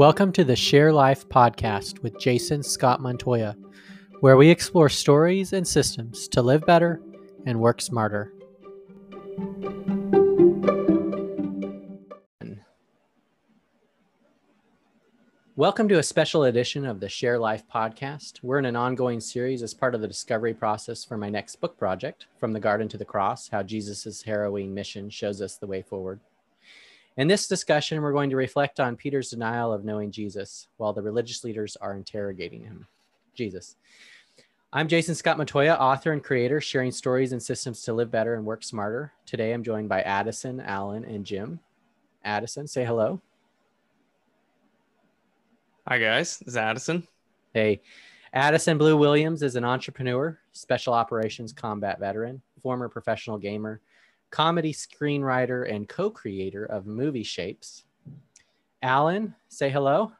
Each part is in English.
Welcome to the Share Life podcast with Jason Scott Montoya, where we explore stories and systems to live better and work smarter. Welcome to a special edition of the Share Life podcast. We're in an ongoing series as part of the discovery process for my next book project, From the Garden to the Cross How Jesus' Harrowing Mission Shows Us the Way Forward. In this discussion, we're going to reflect on Peter's denial of knowing Jesus while the religious leaders are interrogating him. Jesus. I'm Jason Scott Montoya, author and creator, sharing stories and systems to live better and work smarter. Today, I'm joined by Addison, Alan, and Jim. Addison, say hello. Hi, guys. This is Addison. Hey, Addison Blue Williams is an entrepreneur, special operations combat veteran, former professional gamer, comedy screenwriter, and co creator of Movie Shapes. Alan, say hello.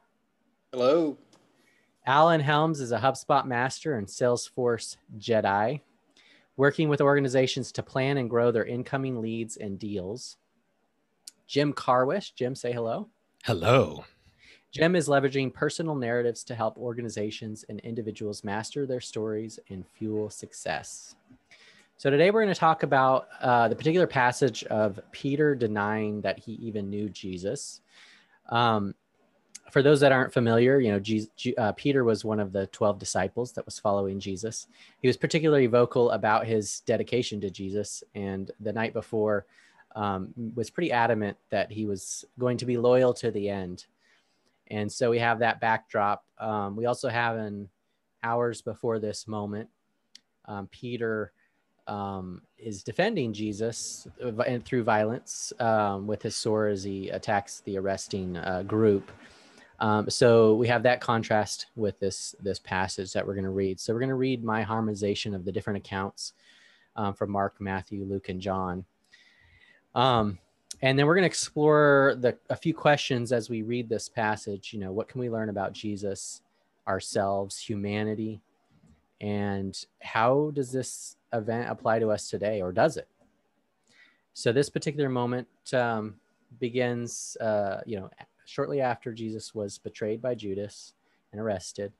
Hello. Alan Helms is a HubSpot master and Salesforce Jedi, working with organizations to plan and grow their incoming leads and deals. Jim Carwish, Jim, say hello. Hello. Jim is leveraging personal narratives to help organizations and individuals master their stories and fuel success. So today we're going to talk about uh, the particular passage of Peter denying that he even knew Jesus. Um, for those that aren't familiar, you know, Jesus, uh, Peter was one of the 12 disciples that was following Jesus. He was particularly vocal about his dedication to Jesus. And the night before, um, was pretty adamant that he was going to be loyal to the end. And so we have that backdrop. Um, we also have in hours before this moment, um, Peter um, is defending Jesus and through violence um, with his sword as he attacks the arresting uh, group. Um, so we have that contrast with this this passage that we're going to read. So we're going to read my harmonization of the different accounts um, from Mark, Matthew, Luke, and John. Um, and then we're going to explore the a few questions as we read this passage. You know, what can we learn about Jesus, ourselves, humanity, and how does this event apply to us today, or does it? So this particular moment um, begins, uh, you know, shortly after Jesus was betrayed by Judas and arrested,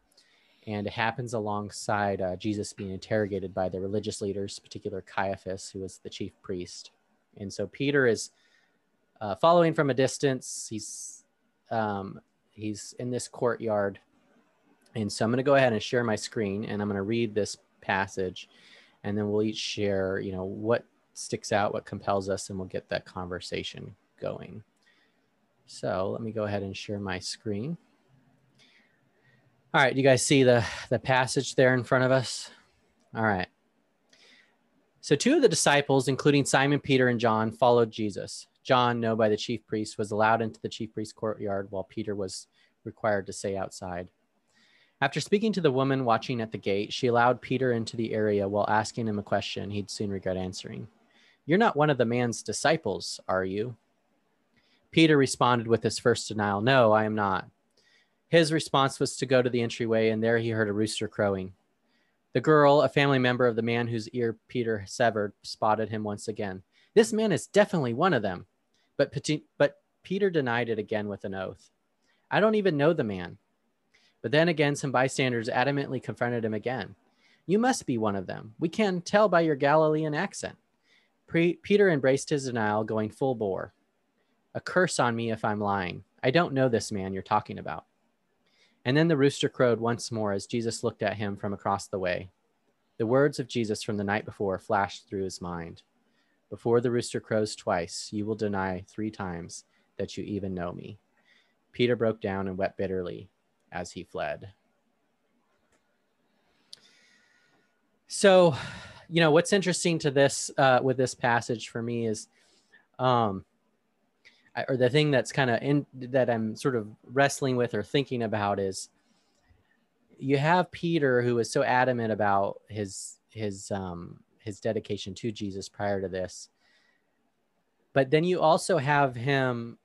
and it happens alongside uh, Jesus being interrogated by the religious leaders, particular Caiaphas, who was the chief priest. And so Peter is uh, following from a distance. He's um, he's in this courtyard, and so I'm going to go ahead and share my screen, and I'm going to read this passage and then we'll each share you know what sticks out what compels us and we'll get that conversation going. So let me go ahead and share my screen. All right do you guys see the the passage there in front of us? All right. So two of the disciples including simon peter and john followed jesus. John known by the chief priest was allowed into the chief priest's courtyard while peter was required to stay outside after speaking to the woman watching at the gate, she allowed Peter into the area while asking him a question he'd soon regret answering. You're not one of the man's disciples, are you? Peter responded with his first denial No, I am not. His response was to go to the entryway, and there he heard a rooster crowing. The girl, a family member of the man whose ear Peter severed, spotted him once again. This man is definitely one of them. But, but Peter denied it again with an oath. I don't even know the man. But then again, some bystanders adamantly confronted him again. You must be one of them. We can tell by your Galilean accent. Pre- Peter embraced his denial, going full bore. A curse on me if I'm lying. I don't know this man you're talking about. And then the rooster crowed once more as Jesus looked at him from across the way. The words of Jesus from the night before flashed through his mind. Before the rooster crows twice, you will deny three times that you even know me. Peter broke down and wept bitterly as he fled. So, you know, what's interesting to this uh, with this passage for me is, um, I, or the thing that's kind of in that I'm sort of wrestling with or thinking about is, you have Peter who is so adamant about his his um, his dedication to Jesus prior to this, but then you also have him.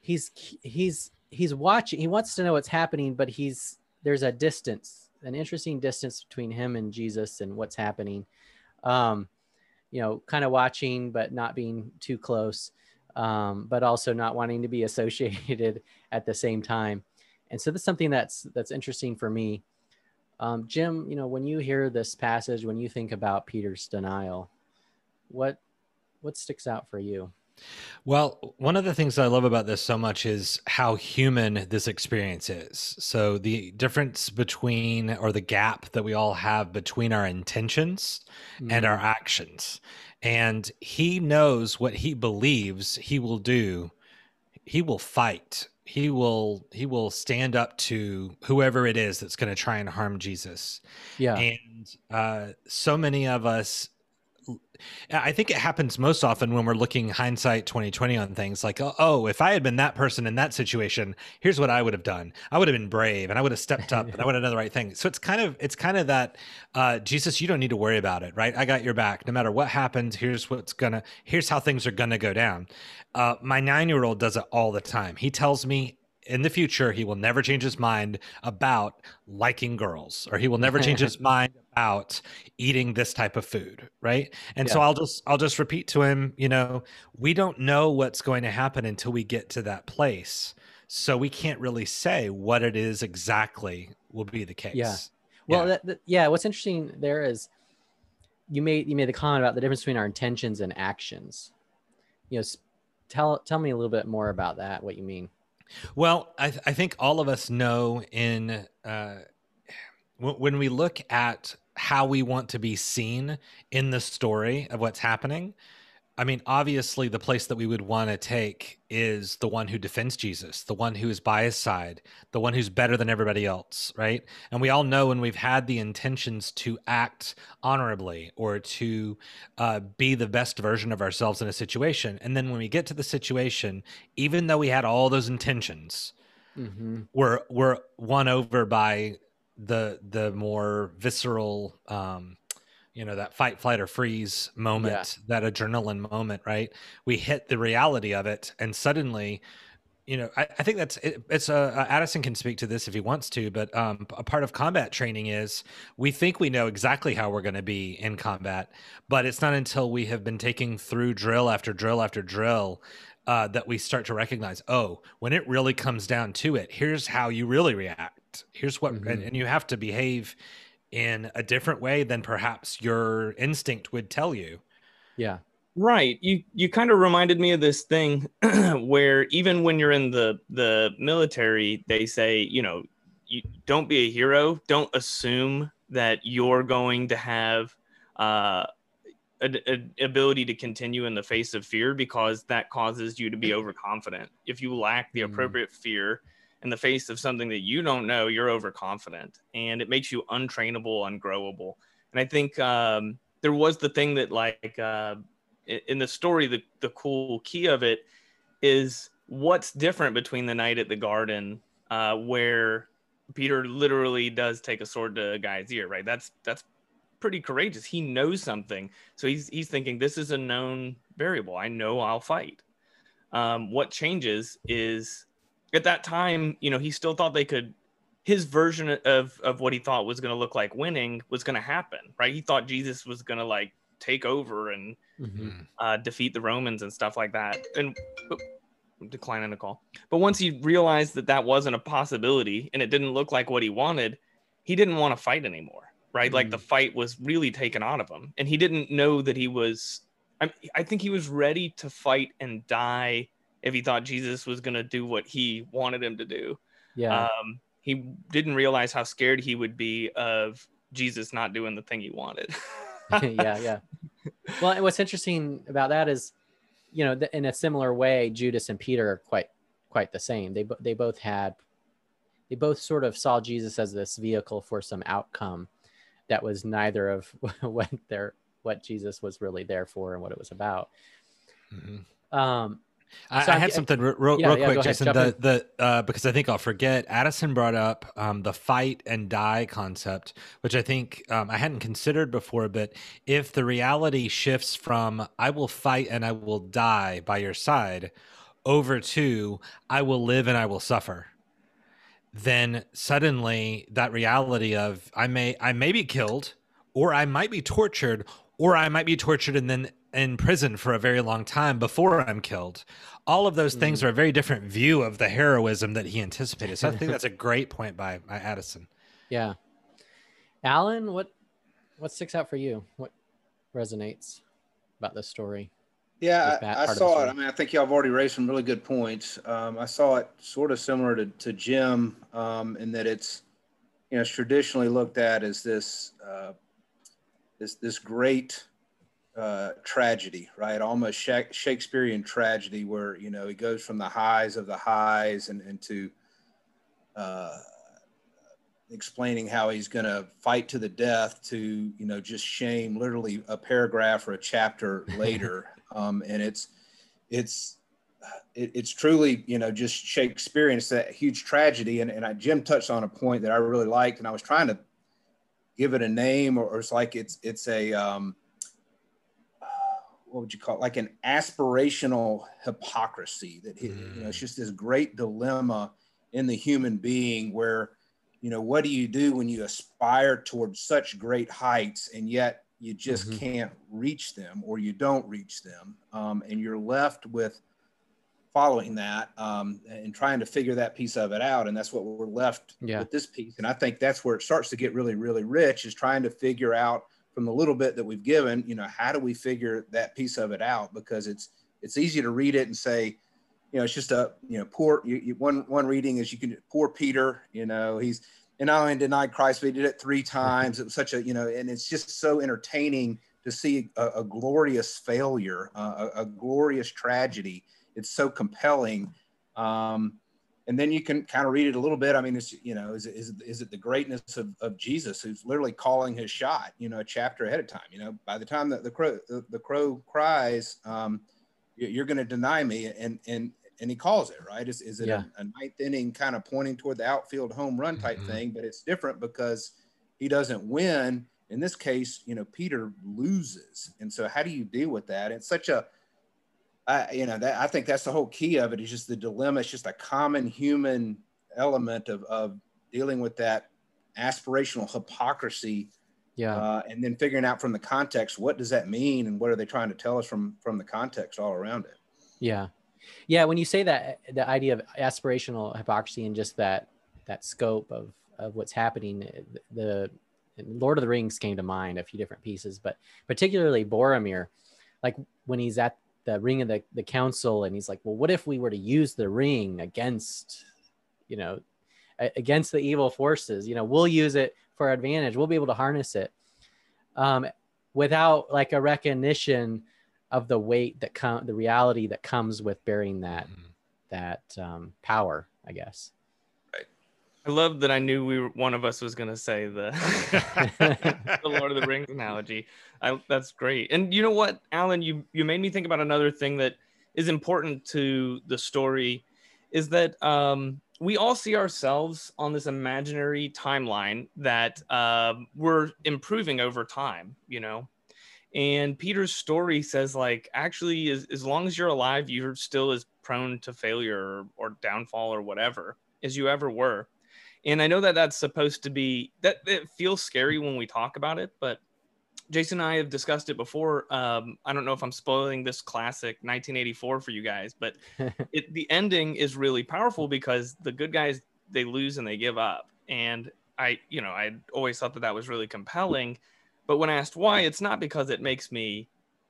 He's he's he's watching he wants to know what's happening but he's there's a distance an interesting distance between him and jesus and what's happening um you know kind of watching but not being too close um, but also not wanting to be associated at the same time. And so that's something that's that's interesting for me. Um, Jim, you know, when you hear this passage, when you think about Peter's denial, what what sticks out for you? Well, one of the things I love about this so much is how human this experience is. So, the difference between, or the gap that we all have between our intentions mm-hmm. and our actions. And he knows what he believes he will do. He will fight. He will he will stand up to whoever it is that's going to try and harm Jesus. Yeah. And uh, so many of us I think it happens most often when we're looking hindsight 2020 on things like, oh, if I had been that person in that situation, here's what I would have done. I would have been brave and I would have stepped up and I would have done the right thing. So it's kind of it's kind of that uh, Jesus, you don't need to worry about it, right? I got your back. No matter what happens, here's what's gonna here's how things are gonna go down. Uh, my nine year old does it all the time. He tells me in the future he will never change his mind about liking girls or he will never change his mind about eating this type of food right? And yeah. so i'll just i'll just repeat to him you know we don't know what's going to happen until we get to that place so we can't really say what it is exactly will be the case. Yeah well yeah, that, that, yeah what's interesting there is you made you made the comment about the difference between our intentions and actions. You know tell tell me a little bit more about that what you mean well, I, th- I think all of us know in uh, w- when we look at how we want to be seen in the story of what's happening, I mean, obviously, the place that we would want to take is the one who defends Jesus, the one who is by his side, the one who's better than everybody else, right? And we all know when we've had the intentions to act honorably or to uh, be the best version of ourselves in a situation. And then when we get to the situation, even though we had all those intentions, mm-hmm. we're, we're won over by the the more visceral um, you know that fight flight or freeze moment yeah. that adrenaline moment right we hit the reality of it and suddenly you know i, I think that's it, it's a uh, addison can speak to this if he wants to but um, a part of combat training is we think we know exactly how we're going to be in combat but it's not until we have been taking through drill after drill after drill uh, that we start to recognize oh when it really comes down to it here's how you really react here's what mm-hmm. and, and you have to behave in a different way than perhaps your instinct would tell you. Yeah. Right. You you kind of reminded me of this thing where even when you're in the the military, they say, you know, you don't be a hero. Don't assume that you're going to have uh, an ability to continue in the face of fear because that causes you to be overconfident. If you lack the mm. appropriate fear, in the face of something that you don't know, you're overconfident and it makes you untrainable, ungrowable. And I think um, there was the thing that, like, uh, in the story, the, the cool key of it is what's different between the night at the garden, uh, where Peter literally does take a sword to a guy's ear, right? That's that's pretty courageous. He knows something, so he's he's thinking this is a known variable. I know I'll fight. Um, what changes is at that time, you know, he still thought they could his version of of what he thought was going to look like winning was going to happen, right? He thought Jesus was going to like take over and mm-hmm. uh, defeat the Romans and stuff like that. And oh, declining the call. But once he realized that that wasn't a possibility and it didn't look like what he wanted, he didn't want to fight anymore, right? Mm-hmm. Like the mm. fight was really taken out of him, and he didn't know that he was. I, I think he was ready to fight and die if he thought Jesus was going to do what he wanted him to do. Yeah. Um, he didn't realize how scared he would be of Jesus not doing the thing he wanted. yeah, yeah. Well, and what's interesting about that is, you know, in a similar way, Judas and Peter are quite quite the same. They they both had, they both sort of saw Jesus as this vehicle for some outcome that was neither of what their what Jesus was really there for and what it was about. Mm-hmm. Um, I, so I had something real, real yeah, quick, Jason. The, the uh, because I think I'll forget. Addison brought up um, the fight and die concept, which I think um, I hadn't considered before. But if the reality shifts from "I will fight and I will die by your side" over to "I will live and I will suffer," then suddenly that reality of I may I may be killed, or I might be tortured, or I might be tortured and then in prison for a very long time before I'm killed. All of those things Mm. are a very different view of the heroism that he anticipated. So I think that's a great point by, by Addison. Yeah. Alan, what what sticks out for you? What resonates about this story? Yeah, I, I part of the saw it. I mean, I think y'all have already raised some really good points. Um, I saw it sort of similar to, to Jim um, in that it's, you know, it's traditionally looked at as this, uh, this, this great uh, tragedy, right? Almost Sha- Shakespearean tragedy where, you know, he goes from the highs of the highs and into uh, explaining how he's going to fight to the death to, you know, just shame literally a paragraph or a chapter later. um, and it's, it's, it, it's truly, you know, just Shakespearean. It's that huge tragedy. And, and I, Jim touched on a point that I really liked, and I was trying to give it a name, or, or it's like it's it's a um, what would you call it? Like an aspirational hypocrisy that you know, it's just this great dilemma in the human being where, you know, what do you do when you aspire towards such great heights and yet you just Mhm. can't reach them or you don't reach them, um, and you're left with following that um, and trying to figure that piece of it out. And that's what we're left Yeah. with this piece. And I think that's where it starts to get really, really rich is trying to figure out from the little bit that we've given, you know, how do we figure that piece of it out? Because it's it's easy to read it and say, you know, it's just a you know poor. You, you, one one reading is you can poor Peter. You know, he's and not only denied Christ, but he did it three times. It was such a you know, and it's just so entertaining to see a, a glorious failure, uh, a, a glorious tragedy. It's so compelling. Um, and then you can kind of read it a little bit. I mean, it's you know, is it, is it, is it the greatness of, of Jesus who's literally calling his shot, you know, a chapter ahead of time. You know, by the time that the crow the, the crow cries, um, you- you're going to deny me, and and and he calls it right. Is is it Yeah. a, a ninth inning kind of pointing toward the outfield home run type Mhm. thing? But it's different because he doesn't win. In this case, you know, Peter loses, and so how do you deal with that? It's such a I, you know, that I think that's the whole key of it is just the dilemma. It's just a common human element of, of dealing with that aspirational hypocrisy, Yeah. uh, and then figuring out from the context what does that mean and what are they trying to tell us from from the context all around it. Yeah. Yeah. When you say that, the idea of aspirational hypocrisy and just that that scope of of what's happening, the Lord of the Rings came to mind a few different pieces, but particularly Boromir, like when he's at the ring of the, the council and he's like, well, what if we were to use the ring against, you know, against the evil forces? You know, we'll use it for our advantage. We'll be able to harness it um, without like a recognition of the weight that come, the reality that comes with bearing that that um, power, I guess. I love that I knew we were, one of us was going to say the, the Lord of the Rings analogy. I, that's great. And you know what, Alan, you you made me think about another thing that is important to the story, is that um, we all see ourselves on this imaginary timeline that um we're improving over time. You know, and Peter's story says like actually as, as long as you're alive, you're still as prone to failure or, or downfall or whatever as you ever were and i know that that's supposed to be that it feels scary when we talk about it but jason and i have discussed it before. Um, i don't know if i'm spoiling this classic 1984 for you guys but it, the ending is really powerful because the good guys they lose and they give up. And i you know i always thought that that was really compelling. But when asked why it's not because it makes me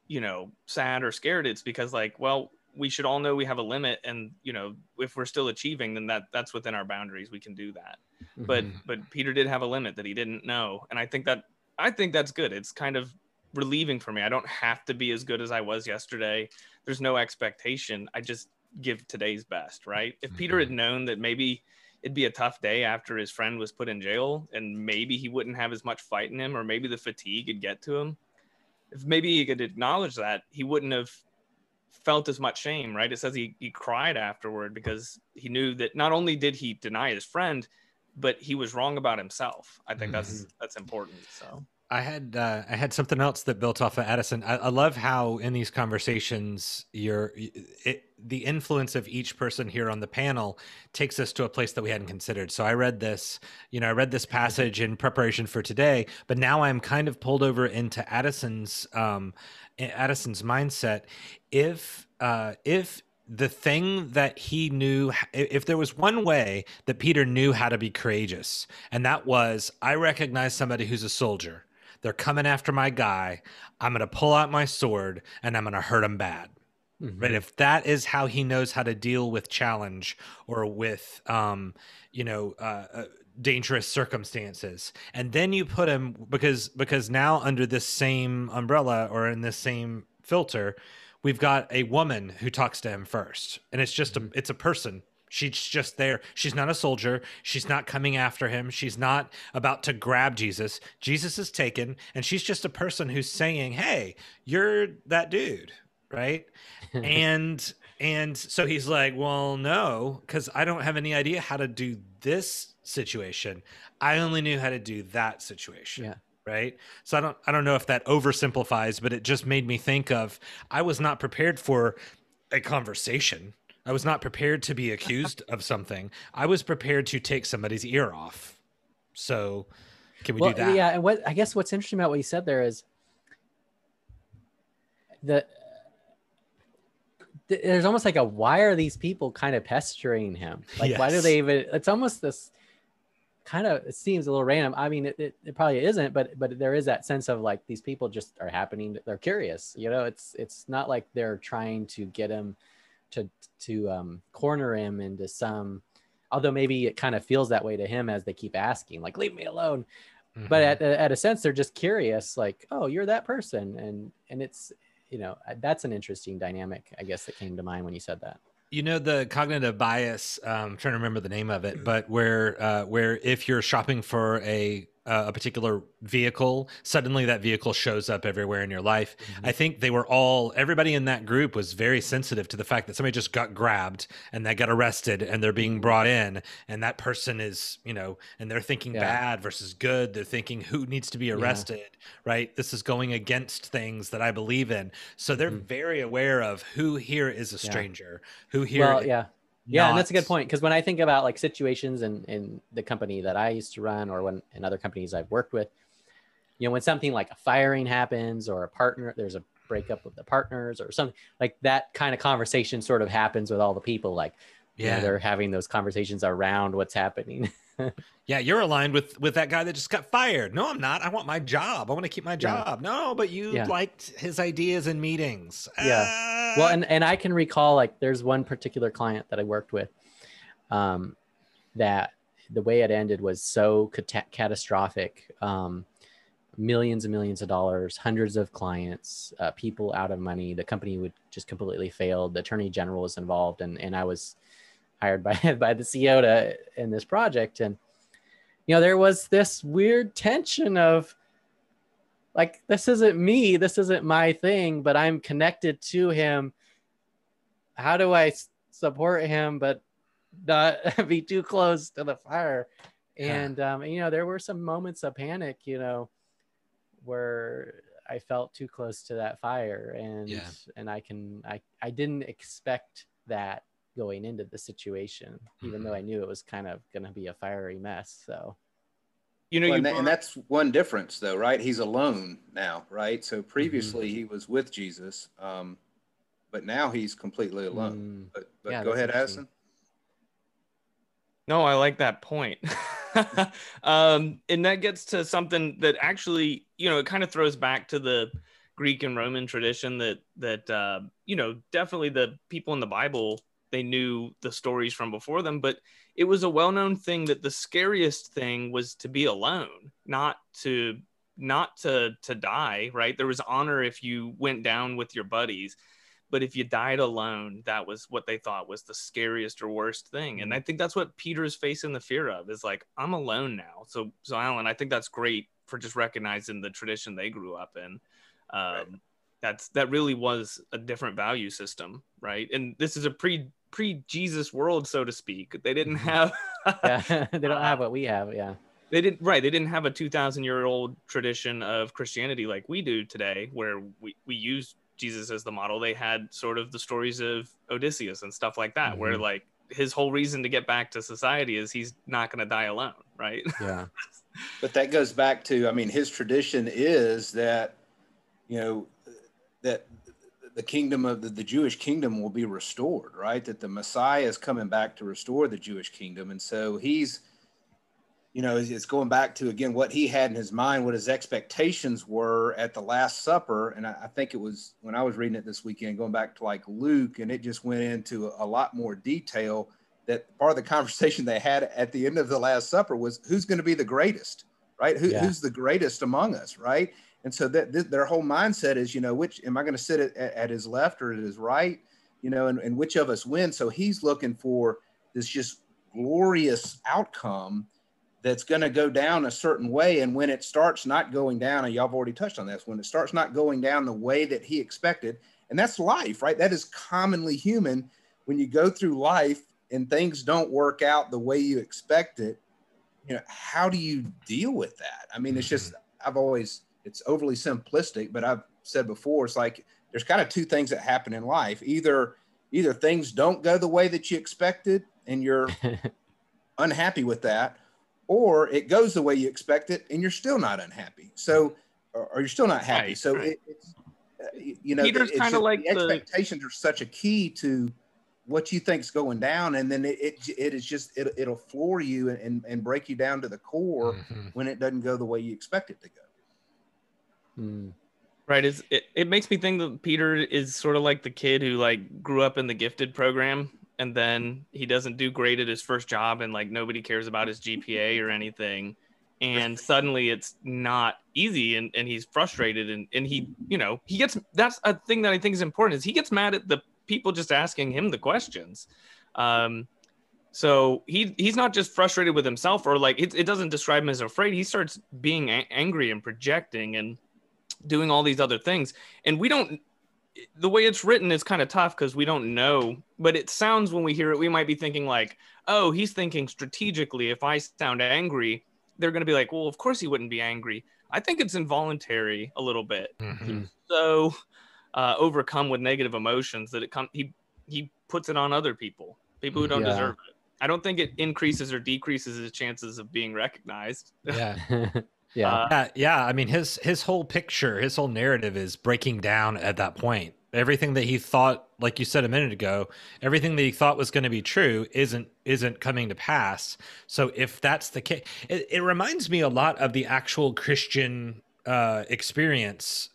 you know sad or scared. It's because like well we should all know we have a limit and you know if we're still achieving then that that's within our boundaries. We can do that. But Mhm. but peter did have a limit that he didn't know. And i think that i think that's good. It's kind of relieving for me. I don't have to be as good as i was yesterday. There's no expectation. I just give today's best right? If peter had known that maybe it'd be a tough day after his friend was put in jail and maybe he wouldn't have as much fight in him or maybe the fatigue would get to him if maybe he could acknowledge that he wouldn't have felt as much shame right? It says he, he cried afterward because he knew that not only did he deny his friend but he was wrong about himself. I think that's mm-hmm. that's important so I had uh, I had something else that built off of Addison. I, I love how in these conversations, you're the influence of each person here on the panel takes us to a place that we hadn't considered. So I read this, you know, I read this passage in preparation for today, but now I'm kind of pulled over into Addison's um, Addison's mindset. If uh, if the thing that he knew if there was one way that Peter knew how to be courageous and that was I recognize somebody who's a soldier they're coming after my guy I'm going to pull out my sword and I'm going to hurt him bad mm-hmm. right if that is how he knows how to deal with challenge or with um you know uh, uh dangerous circumstances and then you put him because because now under this same umbrella or in this same filter we've got a woman who talks to him first and it's just a mm-hmm. it's a person she's just there. She's not a soldier. She's not coming after him. She's not about to grab jesus. Jesus is taken and she's just a person who's saying hey you're that dude right? And and so he's like well no because i don't have any idea how to do this situation. I only knew how to do that situation yeah. right? So i don't i don't know if that oversimplifies but it just made me think of i was not prepared for a conversation i was not prepared to be accused of something i was prepared to take somebody's ear off so can we well, do that yeah and what i guess what's interesting about what you said there is the there's almost like a why are these people kind of pestering him like yes. why do they even it's almost this kind of it seems a little random. I mean, it, it, it, probably isn't, but but there is that sense of like these people just are happening. They're curious, you know. It's it's not like they're trying to get him to to um, corner him into some. Although maybe it kind of feels that way to him as they keep asking, like "Leave me alone." Mm-hmm. But at at a sense, they're just curious, like, "Oh, you're that person," and and it's you know that's an interesting dynamic, I guess, that came to mind when you said that you know the cognitive bias um, i'm trying to remember the name of it but where uh, where if you're shopping for a uh, a particular vehicle, suddenly that vehicle shows up everywhere in your life. Mm-hmm. I think they were all, everybody in that group was very sensitive to the fact that somebody just got grabbed and they got arrested and they're being mm-hmm. brought in. And that person is, you know, and they're thinking yeah. bad versus good. They're thinking who needs to be arrested, yeah. right? This is going against things that I believe in. So they're mm-hmm. very aware of who here is a stranger, yeah. who here. Well, yeah yeah, and that's a good point because when I think about like situations in in the company that I used to run, or when in other companies I've worked with, you know, when something like a firing happens or a partner, there's a breakup with the partners or something like that kind of conversation sort of happens with all the people. Like, yeah, you know, they're having those conversations around what's happening. yeah, you're aligned with with that guy that just got fired. No, I'm not. I want my job. I want to keep my job. Yeah. No, but you yeah. liked his ideas in meetings. Yeah. Uh... Well, and and I can recall like there's one particular client that I worked with, um, that the way it ended was so cat- catastrophic. Um, millions and millions of dollars, hundreds of clients, uh, people out of money. The company would just completely fail. The attorney general was involved, and and I was hired by by the CEO to in this project, and you know there was this weird tension of like this isn't me, this isn't my thing, but I'm connected to him. How do I support him but not be too close to the fire? And um, you know there were some moments of panic, you know, where I felt too close to that fire, and yeah. and I can I I didn't expect that going into the situation, even mm-hmm. though I knew it was kind of going to be a fiery mess. So, you know, well, you and, and, that's one difference, though, right? He's alone now, right? So previously mm-hmm. he was with Jesus, um, but now he's completely alone. Mm. But, but yeah, go ahead, Addison. No, I like that point. um, and that gets to something that actually, you know, it kind of throws back to the Greek and Roman tradition that that uh, you know definitely the people in the Bible they knew the stories from before them but it was a well-known thing that the scariest thing was to be alone not to not to to die right? There was honor if you went down with your buddies but if you died alone that was what they thought was the scariest or worst thing. And i think that's what peter's facing the fear of is like i'm alone now. So so alan i think that's great for just recognizing the tradition they grew up in. Um, right. that's that really was a different value system right? And this is a pre pre-Jesus world, so to speak. They didn't mm-hmm. have. yeah, they don't have what we have. Yeah. they didn't right they didn't have a 2000 year old tradition of christianity like we do today where we, we use jesus as the model they had sort of the stories of odysseus and stuff like that mm-hmm. where like his whole reason to get back to society is he's not going to die alone right yeah but that goes back to i mean his tradition is that you know that the kingdom of the, the Jewish kingdom will be restored, right? That the Messiah is coming back to restore the Jewish kingdom. And so he's, you know, it's going back to again what he had in his mind, what his expectations were at the Last Supper. And I, I think it was when I was reading it this weekend, going back to like Luke, and it just went into a, a lot more detail. That part of the conversation they had at the end of the Last Supper was who's going to be the greatest, right? Who, yeah. Who's the greatest among us, right? And so that th- their whole mindset is, you know, which am I going to sit at, at, his left or at his right, you know, and, and which of us wins? So he's looking for this just glorious outcome that's going to go down a certain way. And when it starts not going down, and y'all have already touched on this, when it starts not going down the way that he expected, and that's life, right? That is commonly human. When you go through life and things don't work out the way you expect it, you know, how do you deal with that? I mean, it's just, mm-hmm. I've always, it's overly simplistic, but I've said before, it's like there's kind of two things that happen in life. Either either things don't go the way that you expected and you're unhappy with that, or it goes the way you expect it and you're still not unhappy. So or, or you're still not happy. Right, so right. It, it's uh, you know, Peter's kind of like the expectations the... are such a key to what you think's going down, and then it it, it is just it, it'll floor you and, and break you down to the core mm-hmm. when it doesn't go the way you expect it to go. Mm. Right. It's, it, it makes me think that Peter is sort of like the kid who like grew up in the gifted program and then he doesn't do great at his first job and like nobody cares about his GPA or anything. And suddenly it's not easy and, and he's frustrated and, and he, you know, he gets that's a thing that I think is important is he gets mad at the people just asking him the questions. Um, so he he's not just frustrated with himself or like it, it doesn't describe him as afraid. He starts being a- angry and projecting and doing all these other things. And we don't, the way it's written is kind of tough because we don't know, but it sounds when we hear it, we might be thinking like, oh, he's thinking strategically. If I sound angry, they're going to be like, well, of course he wouldn't be angry. I think it's involuntary a little bit. Mm-hmm. So uh, overcome with negative emotions that it come he he puts it on other people, people who don't yeah. deserve it. I don't think it increases or decreases his chances of being recognized. Yeah. Yeah. Uh, yeah, yeah. I mean, his his whole picture, his whole narrative is breaking down at that point. Everything that he thought, like you said a minute ago, everything that he thought was going to be true isn't isn't coming to pass. So if that's the case, it, it reminds me a lot of the actual Christian uh, experience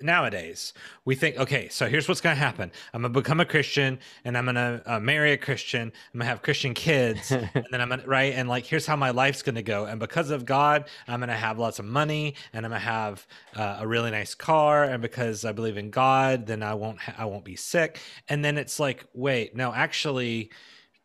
nowadays we think okay so here's what's going to happen. I'm going to become a christian and i'm going to uh, marry a christian i'm going to have christian kids and then i'm going to right and like here's how my life's going to go. And because of god i'm going to have lots of money and i'm going to have uh, a really nice car and because i believe in god then i won't ha- i won't be sick. And then it's like wait no actually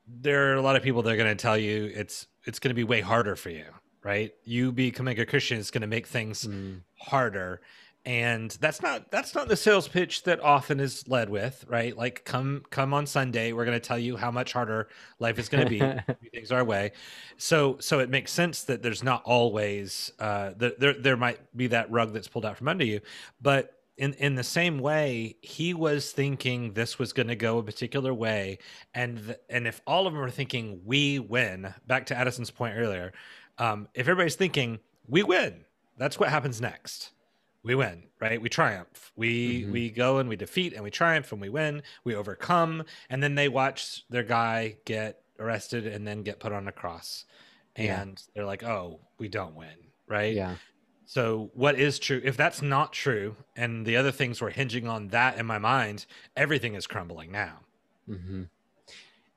there are a lot of people that are going to tell you it's it's going to be way harder for you right? You becoming a christian is going to make things mm. harder and that's not that's not the sales pitch that often is led with right? Like come come on sunday we're going to tell you how much harder life is going to be things our way. So so it makes sense that there's not always uh there there might be that rug that's pulled out from under you. But in in the same way he was thinking this was going to go a particular way. And and if all of them are thinking we win back to addison's point earlier um if everybody's thinking we win that's what happens next we win right? We triumph. We mm-hmm. we go and we defeat and we triumph and we win. We overcome. And then they watch their guy get arrested and then get put on a cross. And yeah. they're like oh we don't win right? Yeah. So what is true if that's not true and the other things were hinging on that in my mind everything is crumbling now. Mm-hmm.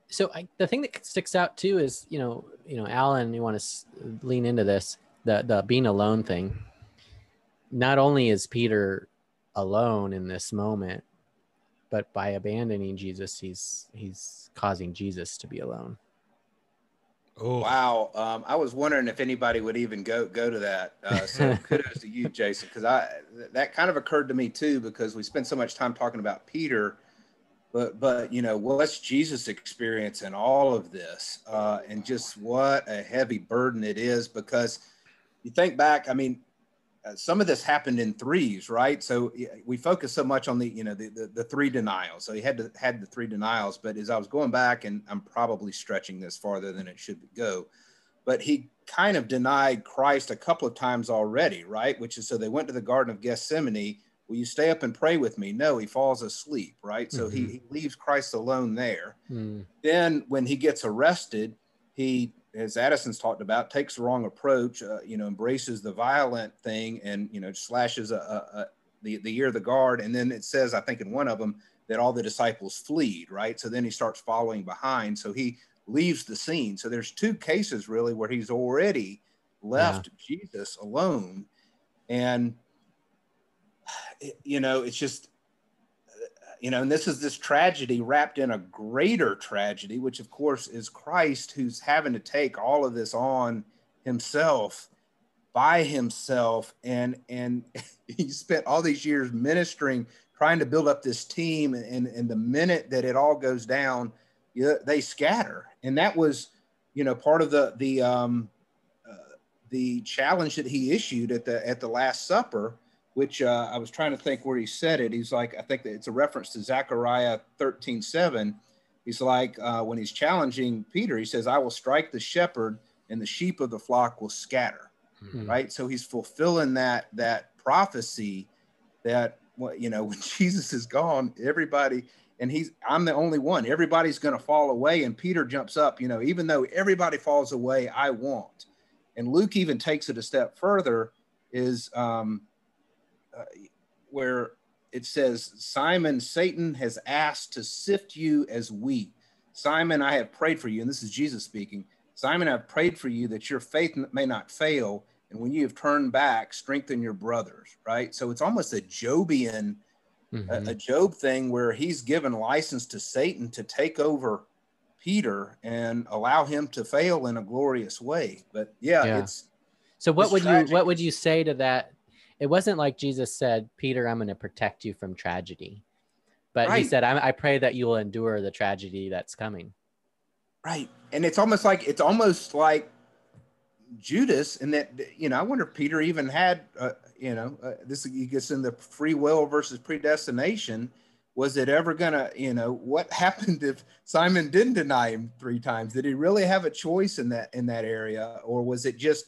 so I, the thing that sticks out too is you know you know alan you want to lean into this the the being alone thing not only is Peter alone in this moment, but by abandoning Jesus, he's he's causing Jesus to be alone. Oh wow! Um, I was wondering if anybody would even go go to that. Uh, so kudos to you, Jason, because I that kind of occurred to me too because we spend so much time talking about Peter, but but you know what's Jesus' experience in all of this, uh, and just what a heavy burden it is because you think back, I mean, some of this happened in threes, right? So we focus so much on the, you know, the, the, the three denials. So he had to had the three denials, but as I was going back, and I'm probably stretching this farther than it should go, but he kind of denied Christ a couple of times already, right? Which is so they went to the Garden of Gethsemane. Will you stay up and pray with me? No, he falls asleep, right? So mm-hmm. he, he, leaves Christ alone there. Mm. Then when he gets arrested, he as Addison's talked about, takes the wrong approach, uh, you know, embraces the violent thing and, you know, slashes a, a, a, the, the ear of the guard. And then it says, I think in one of them, that all the disciples fleed, right? So then he starts following behind. So he leaves the scene. So there's two cases really where he's already left yeah. Jesus alone. And, you know, it's just, you know, and this is this tragedy wrapped in a greater tragedy, which of course is Christ who's having to take all of this on himself by himself. And, and he spent all these years ministering, trying to build up this team. And, and the minute that it all goes down, they scatter. And that was, you know, part of the, the, um, uh, the challenge that he issued at the, at the last supper which uh, I was trying to think where he said it. He's like, I think that it's a reference to Zechariah 13, 7. He's like, uh, when he's challenging Peter, he says, I will strike the shepherd and the sheep of the flock will scatter. Mm-hmm. Right. So he's fulfilling that, that prophecy that, you know, when Jesus is gone, everybody, and he's, I'm the only one, everybody's going to fall away. And Peter jumps up, you know, even though everybody falls away, I won't. And Luke even takes it a step further is, um, uh, where it says, Simon, Satan has asked to sift you as wheat. Simon, I have prayed for you. And this is Jesus speaking. Simon, I've prayed for you that your faith may not fail. And when you have turned back, strengthen your brothers, right? So it's almost a Jobian, mm-hmm. a, a Job thing where he's given license to Satan to take over Peter and allow him to fail in a glorious way. But yeah, yeah. it's so what would tragic. you what would you say to that it wasn't like Jesus said, Peter, I'm going to protect you from tragedy. But right. he said, I, I pray that you will endure the tragedy that's coming. Right. And it's almost like, it's almost like Judas and that, you know, I wonder if Peter even had, uh, you know, uh, this he gets in the free will versus predestination. Was it ever gonna, you know, what happened if Simon didn't deny him three times? Did he really have a choice in that in that area, or was it just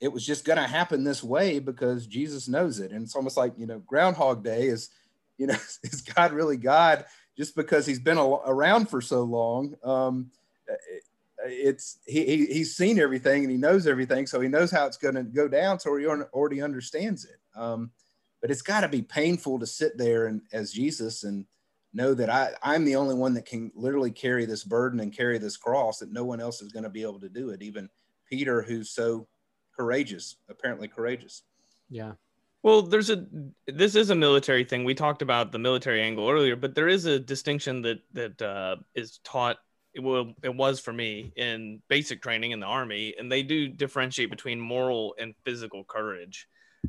it was just going to happen this way because Jesus knows it. And it's almost like, you know, Groundhog Day is, you know, is God really God just because he's been around for so long? Um, it, it's he, he, he's seen everything and he knows everything, so he knows how it's going to go down. So he already understands it. Um, but it's got to be painful to sit there and as Jesus and know that I, I'm the only one that can literally carry this burden and carry this cross. That no one else is going to be able to do it. Even Peter, who's so courageous, apparently courageous. Yeah. Well, there's a this is a military thing. We talked about the military angle earlier, but there is a distinction that that uh, is taught. It will it was for me in basic training in the army, and they do differentiate between moral and physical courage.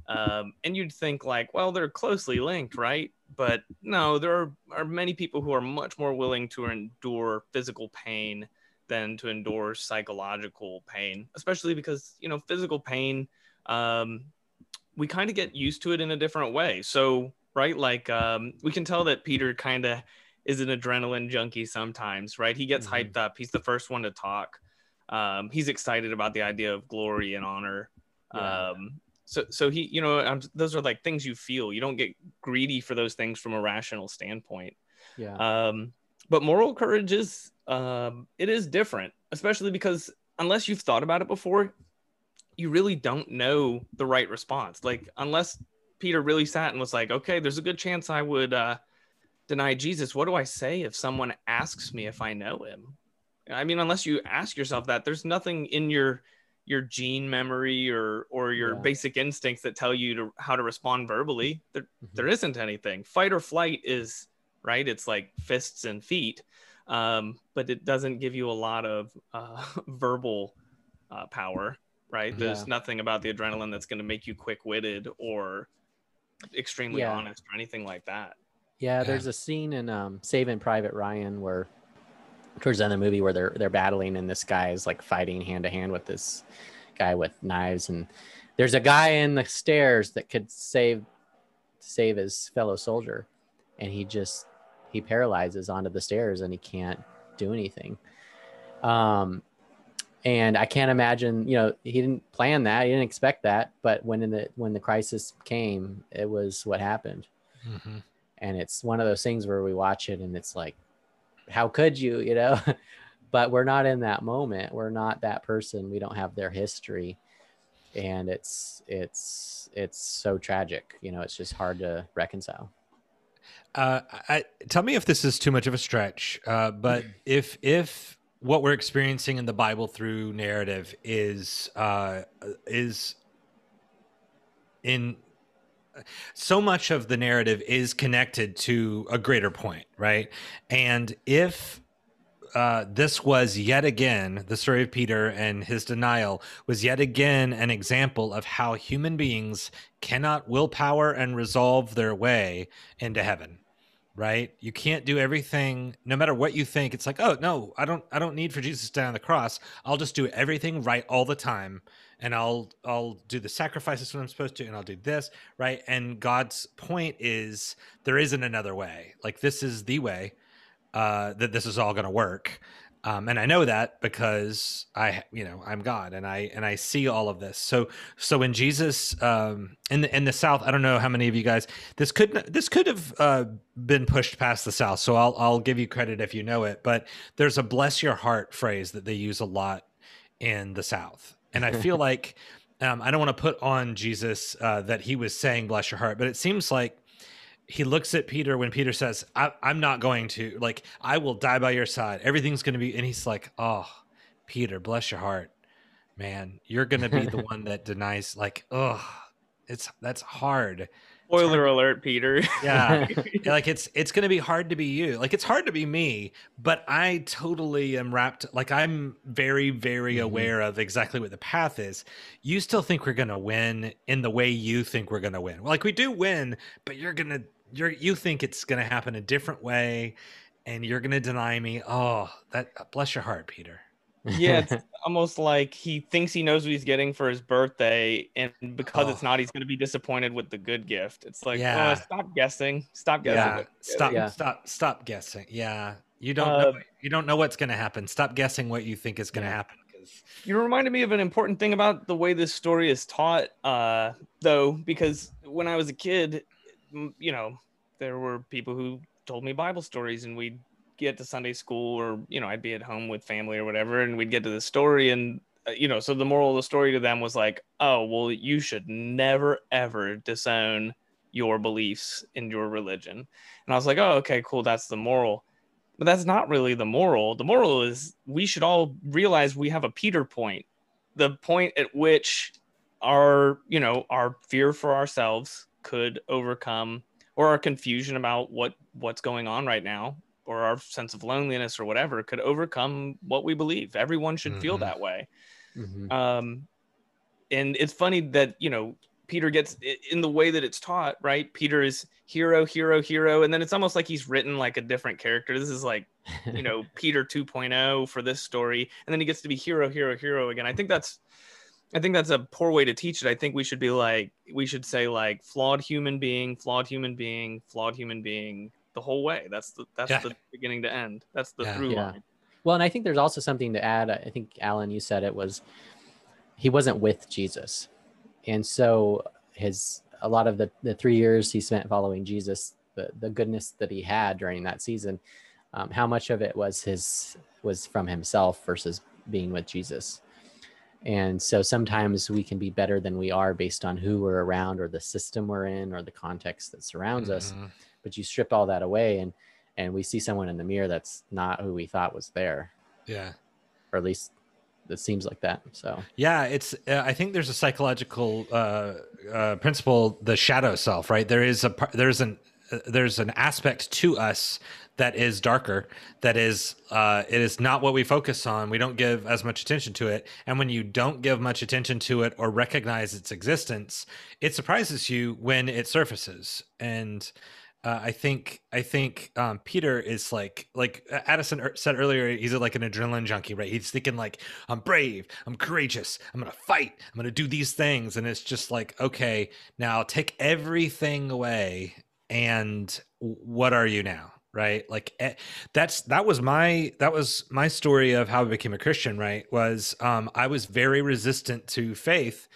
Um, and you'd think like, well, they're closely linked, right? But no, there are, are many people who are much more willing to endure physical pain than to endure psychological pain, especially because, you know, physical pain, um, we kind of get used to it in a different way. So, right, like um, we can tell that Peter kind of is an adrenaline junkie sometimes, right? He gets mm-hmm. hyped up. He's the first one to talk. Um, he's excited about the idea of glory and honor. Yeah. Um, so, so he, you know, um, those are like things you feel. You don't get greedy for those things from a rational standpoint. Yeah. Um, but moral courage is um, it is different, especially because unless you've thought about it before, you really don't know the right response. Like unless Peter really sat and was like, okay, there's a good chance I would uh, deny Jesus. What do I say if someone asks me if I know him? I mean, unless you ask yourself that, there's nothing in your your gene memory or or your yeah. basic instincts that tell you to how to respond verbally. There, mm-hmm. there isn't anything. Fight or flight is right. It's like fists and feet um, but it doesn't give you a lot of uh, verbal uh, power, right? There's yeah. nothing about the adrenaline that's going to make you quick witted or extremely yeah. honest or anything like that. Yeah, there's a scene in um, Saving Private Ryan where towards the end of the movie where they're they're battling and this guy is like fighting hand to hand with this guy with knives and there's a guy in the stairs that could save save his fellow soldier and he just he paralyzes onto the stairs and he can't do anything. Um and i can't imagine you know he didn't plan that. He didn't expect that. But when in the when the crisis came it was what happened. Mm-hmm. and it's one of those things where we watch it and it's like how could you you know? But we're not in that moment. We're not that person. We don't have their history. And it's it's it's so tragic. You know it's just hard to reconcile Uh, I, tell me if this is too much of a stretch, uh, but if if what we're experiencing in the Bible through narrative is uh, is in so much of the narrative is connected to a greater point, right? And if uh, this was yet again the story of Peter and his denial was yet again an example of how human beings cannot willpower and resolve their way into heaven right? You can't do everything no matter what you think it's like oh no i don't i don't need for jesus to die on the cross. I'll just do everything right all the time and i'll i'll do the sacrifices when i'm supposed to and i'll do this right? And god's point is there isn't another way. Like this is the way uh that this is all going to work um, and I know that because I, you know, I'm God, and I and I see all of this. So, so when Jesus um, in the in the South, I don't know how many of you guys this could this could have uh, been pushed past the South. So I'll I'll give you credit if you know it. But there's a "bless your heart" phrase that they use a lot in the South, and I feel like um, I don't want to put on Jesus uh, that he was saying "bless your heart," but it seems like he looks at Peter when Peter says, I, am not going to, like, I will die by your side. Everything's going to be, and he's like, Oh, Peter, bless your heart, man. You're going to be the one that denies, like, oh, it's that's hard. Spoiler alert, Peter. Yeah. like it's it's going to be hard to be you. Like it's hard to be me, but I totally am wrapped like I'm very very Mhm. aware of exactly what the path is. You still think we're going to win in the way you think we're going to win. Like we do win, but you're going to you're you think it's going to happen a different way and you're going to deny me. Oh, that bless your heart, Peter. yeah, it's almost like he thinks he knows what he's getting for his birthday, and because it's Oh. not, he's going to be disappointed with the good gift. It's like, Yeah. oh, stop guessing, stop guessing. Yeah. Stop Yeah. stop stop guessing. Yeah. You don't Uh, know you don't know what's going to happen. Stop guessing what you think is going to Yeah. happen cuz You reminded me of an important thing about the way this story is taught, uh, though, because when I was a kid, m- you know, there were people who told me Bible stories, and we'd get to Sunday school, or you know, I'd be at home with family or whatever, and we'd get to the story, and uh, you know, so the moral of the story to them was like, oh, well, you should never ever disown your beliefs in your religion, and I was like, oh, okay, cool, that's the moral. But that's not really the moral. The moral is we should all realize we have a Peter point, the point at which our, you know, our fear for ourselves could overcome or our confusion about what what's going on right now or our sense of loneliness or whatever could overcome what we believe. Everyone should feel Mhm. that way. Mhm. Um, and it's funny that you know Peter gets in the way that it's taught, right? Peter is hero, hero, hero, and then it's almost like he's written like a different character. This is like you know Peter 2.0 for this story, and then he gets to be hero, hero, hero again. I think that's I think that's a poor way to teach it. I think we should be like we should say like flawed human being, flawed human being, flawed human being the whole way. That's the that's Yeah. the beginning to end. That's the Yeah. through Yeah. line. Well, and I think there's also something to add. I think Alan, you said it was he wasn't with Jesus, and so his a lot of the the three years he spent following Jesus, the the goodness that he had during that season, um, how much of it was his was from himself versus being with Jesus. And so sometimes we can be better than we are based on who we're around or the system we're in or the context that surrounds us Mhm. but you strip all that away and and we see someone in the mirror that's not who we thought was there Yeah. or at least it seems like that so Yeah, it's. Uh, I think there's a psychological uh, uh, principle, the shadow self, right? There is a there's an uh, there's an aspect to us that is darker. That is, uh, it is not what we focus on. We don't give as much attention to it, and when you don't give much attention to it or recognize its existence, it surprises you when it surfaces. And uh, I think I think um, Peter is like like Addison er, said earlier. He's like an adrenaline junkie, right? He's thinking like, "I'm brave, I'm courageous, I'm gonna fight, I'm gonna do these things," and it's just like, okay, now take everything away, and what are you now? Right? Like eh, that's that was my that was my story of how i became a christian right was um i was very resistant to faith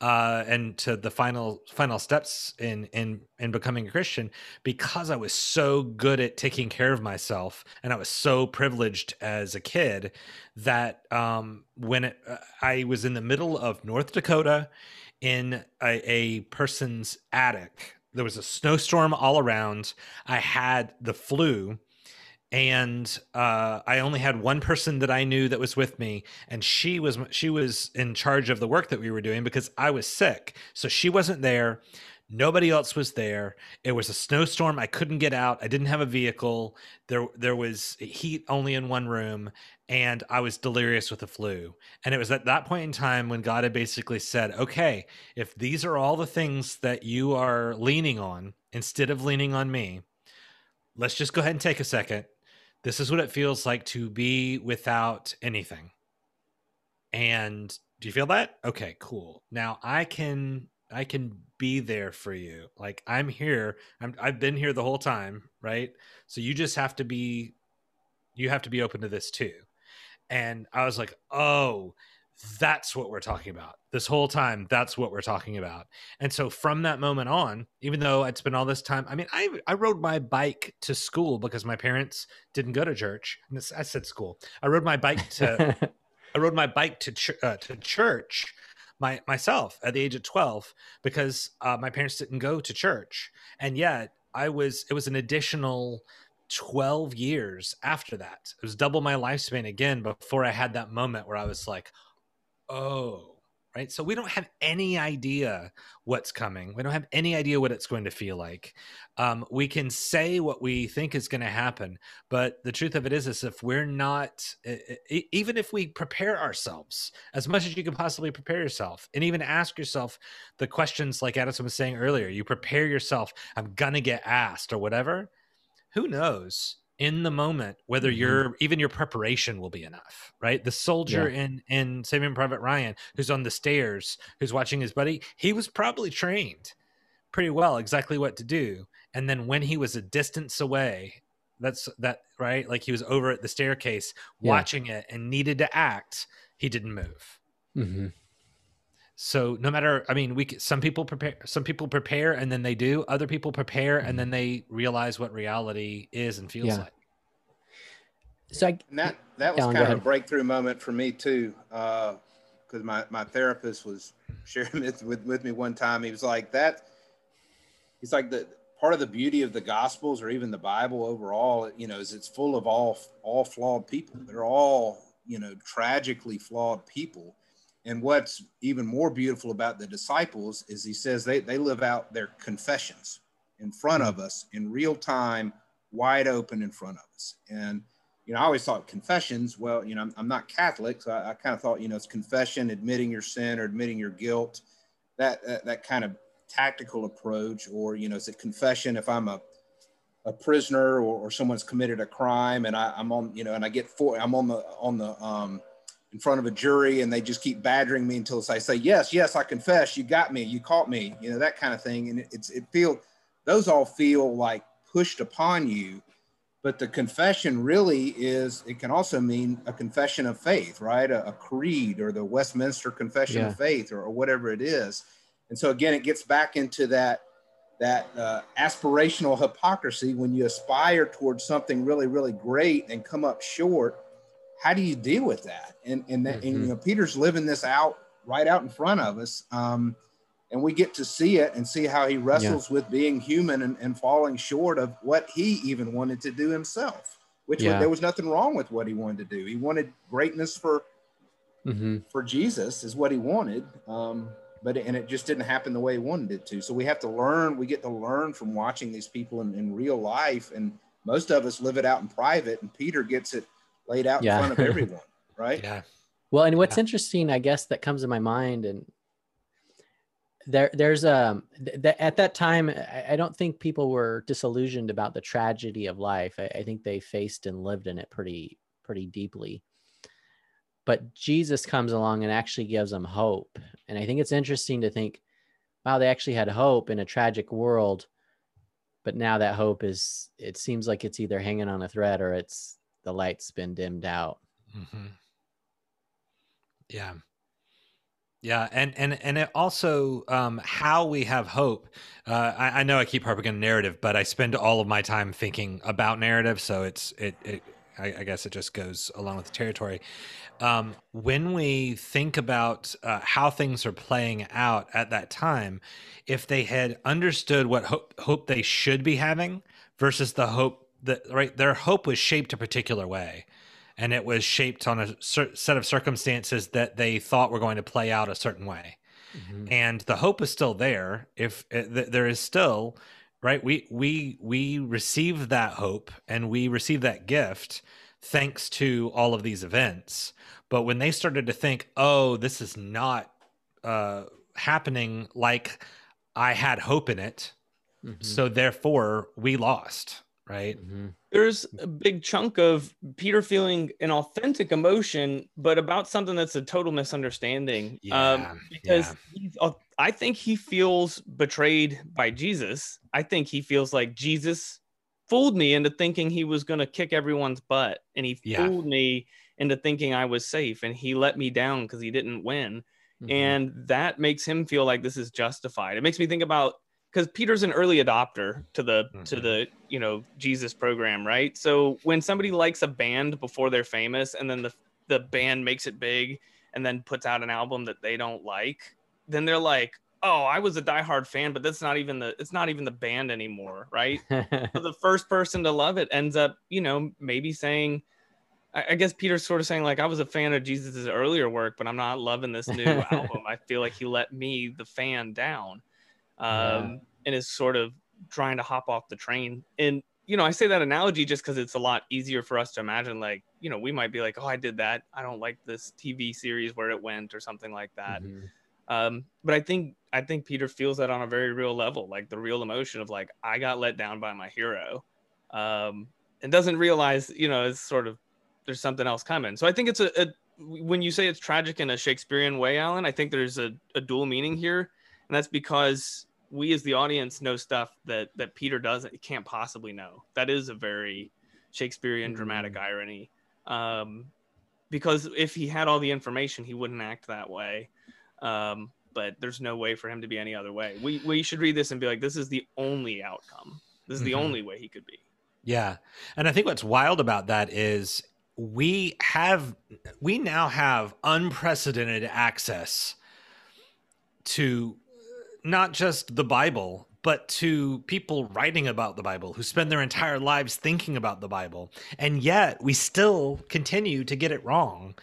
uh, and to the final final steps in in in becoming a Christian because I was so good at taking care of myself and I was so privileged as a kid that um, when it, uh, I was in the middle of North Dakota in a, a person's attic, there was a snowstorm all around. I had the flu and uh, I only had one person that I knew that was with me, and she was she was in charge of the work that we were doing because I was sick, so she wasn't there. Nobody else was there. It was a snowstorm. I couldn't get out. I didn't have a vehicle. There there was heat only in one room, and I was delirious with the flu. And it was at that point in time when God had basically said, "Okay, if these are all the things that you are leaning on instead of leaning on me." Let's just go ahead and take a second this is what it feels like to be without anything. And do you feel that? Okay, cool. Now I can I can be there for you. Like I'm here. I'm I've been here the whole time, right? So you just have to be you have to be open to this too. And I was like, "Oh, that's what we're talking about. This whole time that's what we're talking about. And so from that moment on even though i'd spent all this time i mean i i rode my bike to school because my parents didn't go to church. I said school. I rode my bike to i rode my bike to ch- uh, to church my myself at the age of 12 because uh, my parents didn't go to church. And yet i was it was an additional 12 years after that. It was double my lifespan again before I had that moment where I was like, oh right? So we don't have any idea what's coming. We don't have any idea what it's going to feel like. Um, we can say what we think is going to happen but the truth of it is is if we're not even if we prepare ourselves as much as you can possibly prepare yourself and even ask yourself the questions like addison was saying earlier you prepare yourself i'm gonna get asked or whatever who knows in the moment whether mm-hmm. your even your preparation will be enough right the soldier yeah. in in saving private ryan who's on the stairs who's watching his buddy he was probably trained pretty well exactly what to do and then when he was a distance away that's that right like he was over at the staircase yeah. watching it and needed to act he didn't move mm-hmm. So no matter i mean we some people prepare some people prepare and then they do other people prepare and then they realize what reality is and feels yeah. like. So I, and that that was kind of a breakthrough moment for me too because uh, my, my therapist was sharing it with, with me one time. He was like that he's like the part of the beauty of the gospels or even the bible overall you know is it's full of all all flawed people. They're all you know tragically flawed people and what's even more beautiful about the disciples is he says they, they live out their confessions in front of us in real time, wide open in front of us. And, you know, I always thought confessions, well, you know, I'm, I'm not Catholic, so I, I, kind of thought, you know, it's confession, admitting your sin or admitting your guilt, that, that, that kind of tactical approach, or, you know, is it confession if I'm a, a prisoner or, or someone's committed a crime and I, I'm on, you know, and I get for, I'm on the, on the, um, in front of a jury and they just keep badgering me until I say, yes, yes, I confess, you got me, you caught me, you know, that kind of thing. And it's, it feel, those all feel like pushed upon you. But the confession really is, it can also mean a confession of faith, right? A, a creed or the Westminster Confession yeah. of Faith or, or, whatever it is. And so again, it gets back into that that uh, aspirational hypocrisy when you aspire towards something really, really great and come up short how do you deal with that? And and, that, mm-hmm. and you know, Peter's living this out right out in front of us. Um, and we get to see it and see how he wrestles yeah. with being human and, and, falling short of what he even wanted to do himself which yeah. was, there was nothing wrong with what he wanted to do he wanted greatness for mm-hmm. for jesus is what he wanted um, but and it just didn't happen the way he wanted it to so we have to learn we get to learn from watching these people in, in real life and most of us live it out in private and peter gets it laid out yeah. in front of everyone, right? Yeah. Well, and what's yeah. interesting, I guess, that comes to my mind, and there there's um th- at that time I, I don't think people were disillusioned about the tragedy of life I, I think they faced and lived in it pretty pretty deeply but jesus comes along and actually gives them hope and i think it's interesting to think wow they actually had hope in a tragic world but now that hope is it seems like it's either hanging on a thread or it's the light's been dimmed out Mm-hmm. Yeah. Yeah, and and and it also um, how we have hope. Uh, I, I know I keep harping on narrative, but I spend all of my time thinking about narrative, so it's it. it I, I guess it just goes along with the territory. Um, when we think about uh, how things are playing out at that time, if they had understood what hope, hope they should be having versus the hope that right, their hope was shaped a particular way and it was shaped on a cer- set of circumstances that they thought were going to play out a certain way mm-hmm. and the hope is still there if uh, th- there is still right we we we receive that hope and we receive that gift thanks to all of these events but when they started to think oh this is not uh happening like i had hope in it mm-hmm. so therefore we lost right mm-hmm there's a big chunk of Peter feeling an authentic emotion, but about something that's a total misunderstanding. Um, yeah, um, because yeah. I think he feels betrayed by Jesus. I think he feels like Jesus fooled me into thinking he was going to kick everyone's butt, and he yeah. fooled me into thinking I was safe, and he let me down because he didn't win. Mm-hmm. And that makes him feel like this is justified. It makes me think about because Peter's an early adopter to the mm-hmm. to the you know Jesus program, right? So when somebody likes a band before they're famous, and then the the band makes it big, and then puts out an album that they don't like, then they're like, "Oh, I was a diehard fan, but that's not even the it's not even the band anymore, right?" so the first person to love it ends up, you know, maybe saying. I guess Peter's sort of saying like I was a fan of Jesus's earlier work, but I'm not loving this new album. I feel like he let me, the fan, down um, yeah. and is sort of trying to hop off the train. And you know, I say that analogy just because it's a lot easier for us to imagine. Like, you know, we might be like, "Oh, I did that. I don't like this TV series where it went," or something like that. Mm-hmm. Um, but I think I think Peter feels that on a very real level, like the real emotion of like, I got let down by my hero, um, and doesn't realize, you know, it's sort of there's something else coming. So I think it's a, a when you say it's tragic in a Shakespearean way, Alan, I think there's a, a dual meaning here and that's because we as the audience know stuff that that Peter doesn't can't possibly know. That is a very Shakespearean mm-hmm. dramatic irony. Um, because if he had all the information, he wouldn't act that way. Um, but there's no way for him to be any other way. We we should read this and be like, this is the only outcome. This is mm-hmm. the only way he could be. Yeah, and I think what's wild about that is we have we now have unprecedented access to not just the Bible, but to people writing about the Bible who spend their entire lives thinking about the Bible. And yet we still continue to get it wrong.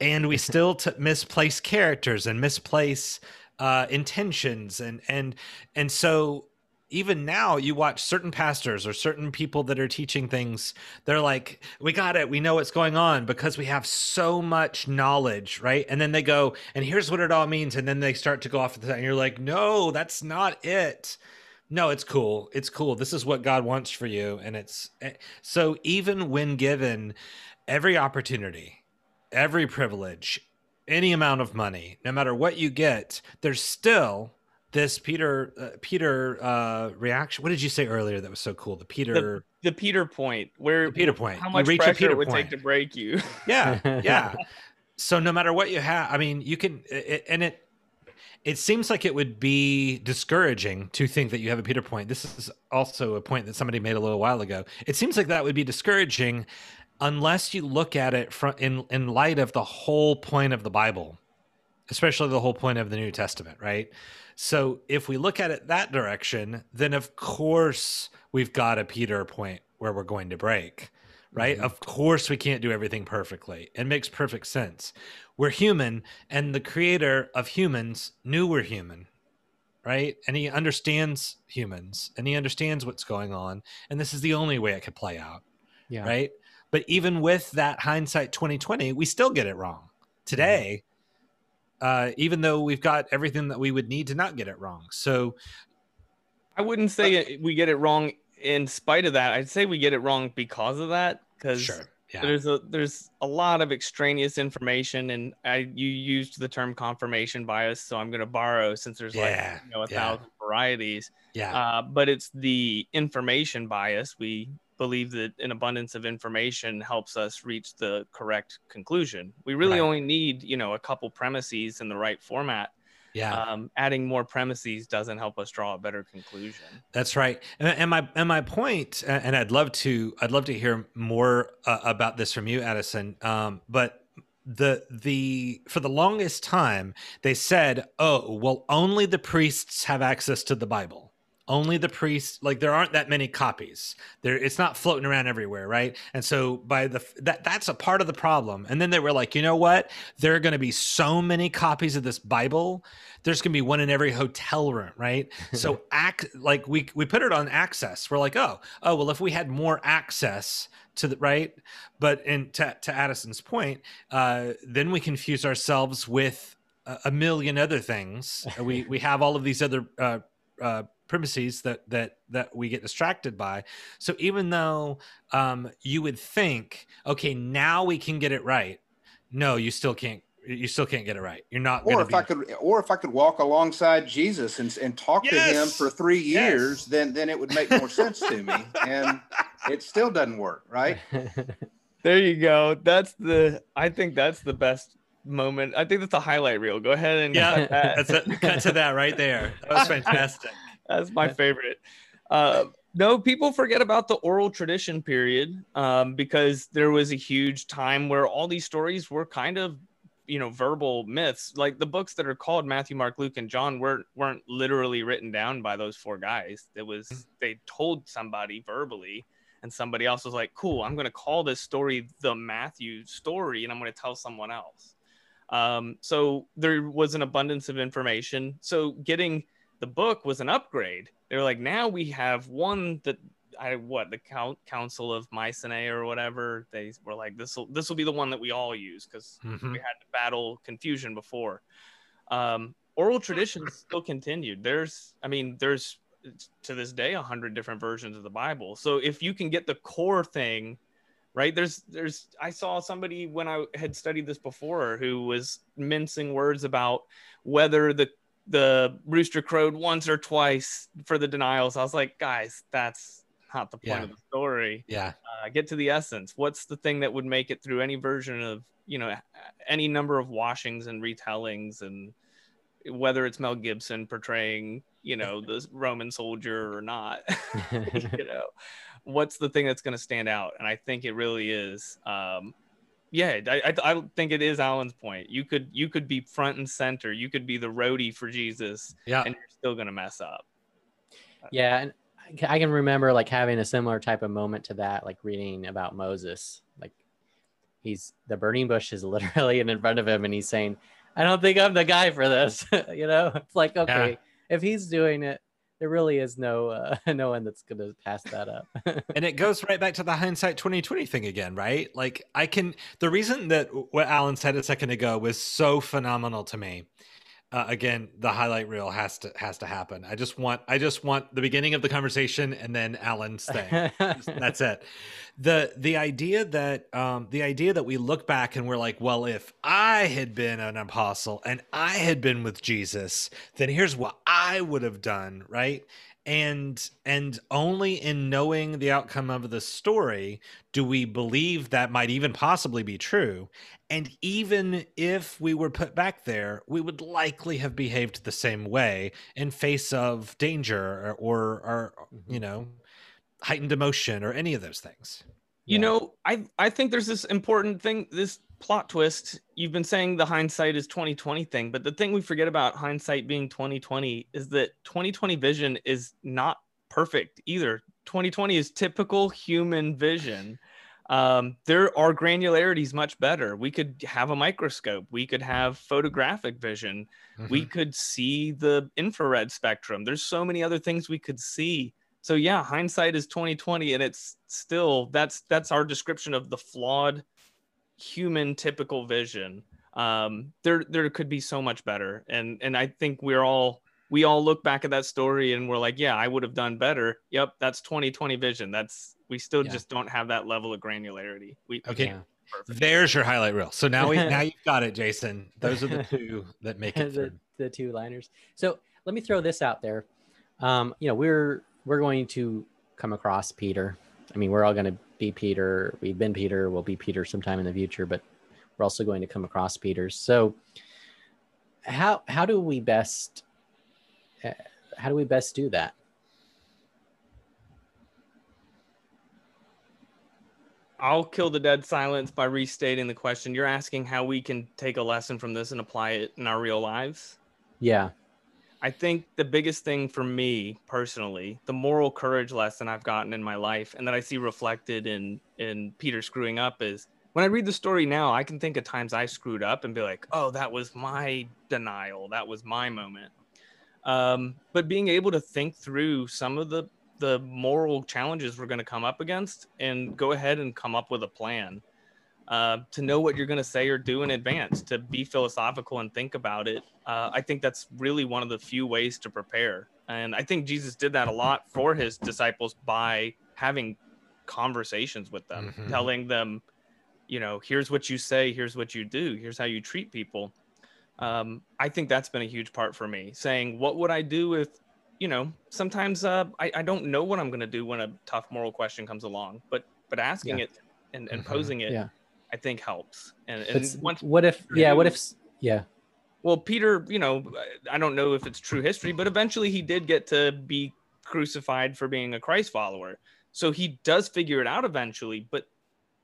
And we still t- misplace characters and misplace uh, intentions. And, and, and so even now you watch certain pastors or certain people that are teaching things they're like we got it. We know what's going on because we have so much knowledge right? And then they go and here's what it all means. And then they start to go off the and you're like no that's not it. No it's cool. It's cool. This is what god wants for you and it's eh, so even when given every opportunity every privilege any amount of money no matter what you get there's still this Peter uh, Peter uh, reaction. What did you say earlier that was so cool? The Peter the, the Peter point where the Peter point. How much pressure it would point. take to break you? Yeah, yeah. so no matter what you have, I mean, you can, it, and it it seems like it would be discouraging to think that you have a Peter point. This is also a point that somebody made a little while ago. It seems like that would be discouraging unless you look at it from in in light of the whole point of the Bible, especially the whole point of the New Testament, right? So if we look at it that direction, then of course we've got a Peter point where we're going to break, right? Mm-hmm. Of course we can't do everything perfectly. It makes perfect sense. We're human, and the creator of humans knew we're human, right? And he understands humans and he understands what's going on. And this is the only way it could play out. Yeah. Right. But even with that hindsight 2020, we still get it wrong. Today, uh, even though we've got everything that we would need to not get it wrong. So I wouldn't say we get it wrong in spite of that. I'd say we get it wrong because of that. Because sure. Yeah. there's a there's a lot of extraneous information, and I you used the term confirmation bias, so I'm going to borrow since there's Yeah, like you know a yeah. thousand varieties. Yeah. Uh, but it's the information bias. We believe that an abundance of information helps us reach the correct conclusion. We really Right. only need, you know, a couple premises in the right format. yeah. Um, adding more premises doesn't help us draw a better conclusion. That's right. And, and my and my uh, and I'd love to I'd love to hear more uh, about this from you, Addison. Um, but the the for the longest time they said, "Oh, well, only the priests have access to the Bible." Only the priests, like there aren't that many copies. There, it's not floating around everywhere, right? And so by the that that's a part of the problem. And then they were like, you know what? There are going to be so many copies of this Bible. There's going to be one in every hotel room, right? so act like we we put it on access we're like oh oh well if we had more access to the right but in to, to addison's point uh then we confuse ourselves with a, a million other things we we have all of these other uh uh premises that that that we get distracted by so even though um you would think okay now we can get it right no you still can't you still can't get it right you're not Or if be, I could, or if I could walk alongside Jesus and, and talk to him for three Yes! years, then then it would make more sense to me. And it still doesn't work, right? There you go. That's the. I think that's the best moment. I think that's the highlight reel. Go ahead and Yeah, that. that's it cut to that right there that was fantastic That's my favorite. Uh, no, people forget about the oral tradition period um, because there was a huge time where all these stories were kind of, you know, verbal myths. Like the books that are called Matthew, Mark, Luke, and John weren't weren't literally written down by those four guys. It was they told somebody verbally, and somebody else was like, "Cool, I'm going to call this story the Matthew story, and I'm going to tell someone else." Um, so there was an abundance of information. So getting the book was an upgrade. They were like, now we have one that I what the Coun- Council of Nicaea or whatever. They were like, this will this will be the one that we all use because Mhm. we had to battle confusion before. Um, oral traditions still continued. There's, I mean, there's to this day a hundred different versions of the Bible. So if you can get the core thing right there's there's i saw somebody when i had studied this before who was mincing words about whether the the rooster crowed once or twice for the denials. I was like guys that's not the point Yeah. of the story. Yeah. Uh, get to the essence. What's the thing that would make it through any version of you know any number of washings and retellings and whether it's mel gibson portraying you know the roman soldier or not you know what's the thing that's going to stand out? And i think it really is um yeah I, I i think it is alan's point. You could you could be front and center. You could be the roadie for jesus yeah. and you're still going to mess up. Yeah, and I I can remember like having a similar type of moment to that, like reading about Moses. Like he's the burning bush is literally in front of him, and he's saying, "I don't think I'm the guy for this." you know, it's like okay, if he's doing it, there really is no uh, no one that's gonna pass that up. and it goes right back to the hindsight 2020 thing again right like i can the reason that what alan said a second ago was so phenomenal to me uh, again the highlight reel has to has to happen. I just want i just want the beginning of the conversation and then alan's thing. That's it. The the idea that um the idea that we look back and we're like well if i had been an apostle and i had been with jesus then here's what i would have done right and and only in knowing the outcome of the story do we believe that might even possibly be true. And even if we were put back there we would likely have behaved the same way in face of danger or or, or you mm-hmm. know heightened emotion or any of those things. You Yeah. know i i think there's this important thing this plot twist you've been saying the hindsight is 2020 thing but the thing we forget about hindsight being 2020 is that 2020 vision is not perfect either. 2020 is typical human vision. Um, there are granularities much better. We could have a microscope. We could have photographic vision. We could see the infrared spectrum. There's so many other things we could see. So yeah hindsight is 2020 and it's still that's that's our description of the flawed human typical vision Um, there there could be so much better, and and I think we're all we all look back at that story and we're like, yeah, I would have done better. Yep, that's 2020 vision. That's we still Yeah. just don't have that level of granularity. We Okay. perfect. There's your highlight reel. So now we now you've got it, Jason. Those are the two that make it the, the two liners. So let me throw this out there. Um, you know, we're we're going to come across Peter. I mean, we're all going to be Peter. We've been Peter. We'll be Peter sometime in the future, but we're also going to come across Peters. So how how do we best uh, how do we best do that? I'll kill the dead silence by restating the question. You're asking how we can take a lesson from this and apply it in our real lives. Yeah. I think the biggest thing for me personally, the moral courage lesson I've gotten in my life and that I see reflected in in Peter screwing up is when I read the story now, I can think of times I screwed up and be like, "Oh, that was my denial. That was my moment." Um, but being able to think through some of the the moral challenges we're going to come up against and go ahead and come up with a plan uh, to know what you're going to say or do in advance, to be philosophical and think about it. Uh, I think that's really one of the few ways to prepare. And I think Jesus did that a lot for his disciples by having conversations with them, Mhm. telling them, you know, here's what you say, here's what you do, here's how you treat people. Um, I think that's been a huge part for me, saying, what would I do if, you know, sometimes uh, I, I don't know what I'm going to do when a tough moral question comes along, but but asking Yeah. it and, and Mhm. posing it Yeah. I think helps. And, and once, what if yeah, what if yeah. well, Peter, you know, I don't know if it's true history, but eventually he did get to be crucified for being a Christ follower. So he does figure it out eventually, but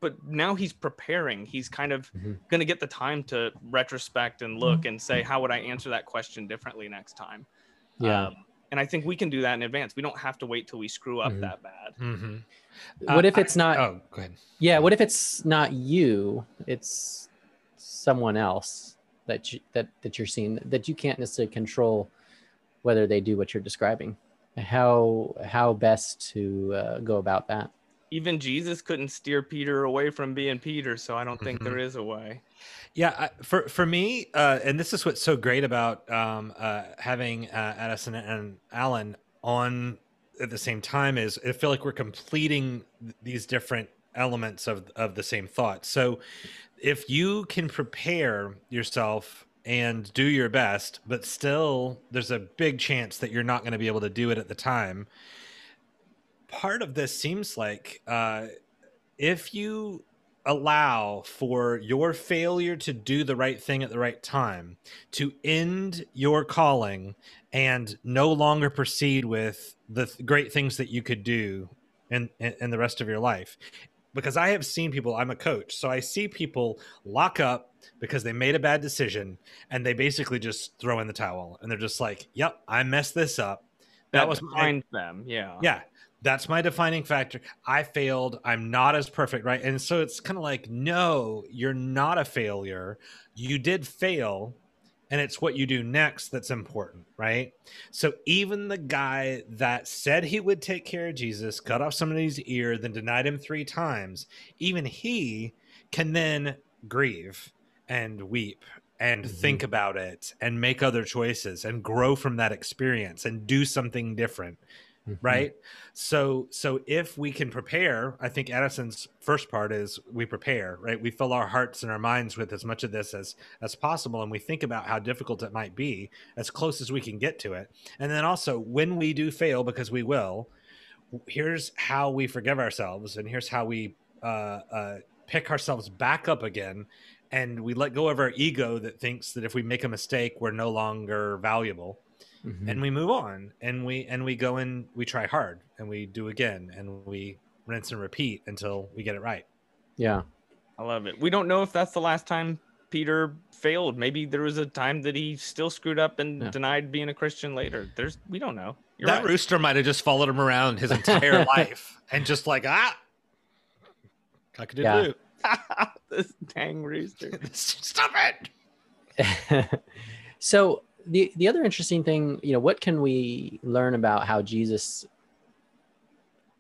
but now he's preparing. He's kind of Mhm. going to get the time to retrospect and look and say, how would I answer that question differently next time? Yeah. Um, and I think we can do that in advance. We don't have to wait till we screw up Mhm. that bad. hmm What if it's not Oh, go ahead. Yeah, what if it's not you? It's someone else that you, that that you're seeing that you can't necessarily control whether they do what you're describing. How how best to uh, go about that? Even Jesus couldn't steer Peter away from being Peter, so I don't think Mhm. there is a way. Yeah, I, for for me, uh, and this is what's so great about um, uh, having uh, Addison and Alan on at the same time is I feel like we're completing these different elements of of the same thought. So, if you can prepare yourself and do your best, but still there's a big chance that you're not going to be able to do it at the time. Part of this seems like uh, if you allow for your failure to do the right thing at the right time to end your calling and no longer proceed with the th- great things that you could do in, in, in the rest of your life because i have seen people i'm a coach so i see people lock up because they made a bad decision and they basically just throw in the towel and they're just like yep i messed this up That, that was my them. Yeah. yeah that's my defining factor. I failed. I'm not as perfect right? And so it's kind of like no you're not a failure. You did fail and it's what you do next that's important right? So even the guy that said he would take care of jesus cut off somebody's ear then denied him three times even he can then grieve and weep and Mhm. think about it and make other choices and grow from that experience and do something different Mhm. right? So so if we can prepare i think Addison's first part is we prepare right? We fill our hearts and our minds with as much of this as as possible and we think about how difficult it might be as close as we can get to it. And then also when we do fail because we will here's how we forgive ourselves and here's how we uh, uh, pick ourselves back up again and we let go of our ego that thinks that if we make a mistake we're no longer valuable Mhm. and we move on and we and we go and we try hard and we do again and we rinse and repeat until we get it right yeah. I love it. We don't know if that's the last time Peter failed. Maybe there was a time that he still screwed up and Yeah. denied being a Christian later. There's we don't know. You're that right. rooster might have just followed him around his entire life and just like ah cock Yeah. this dang rooster. stop it so the the other interesting thing, you know, what can we learn about how Jesus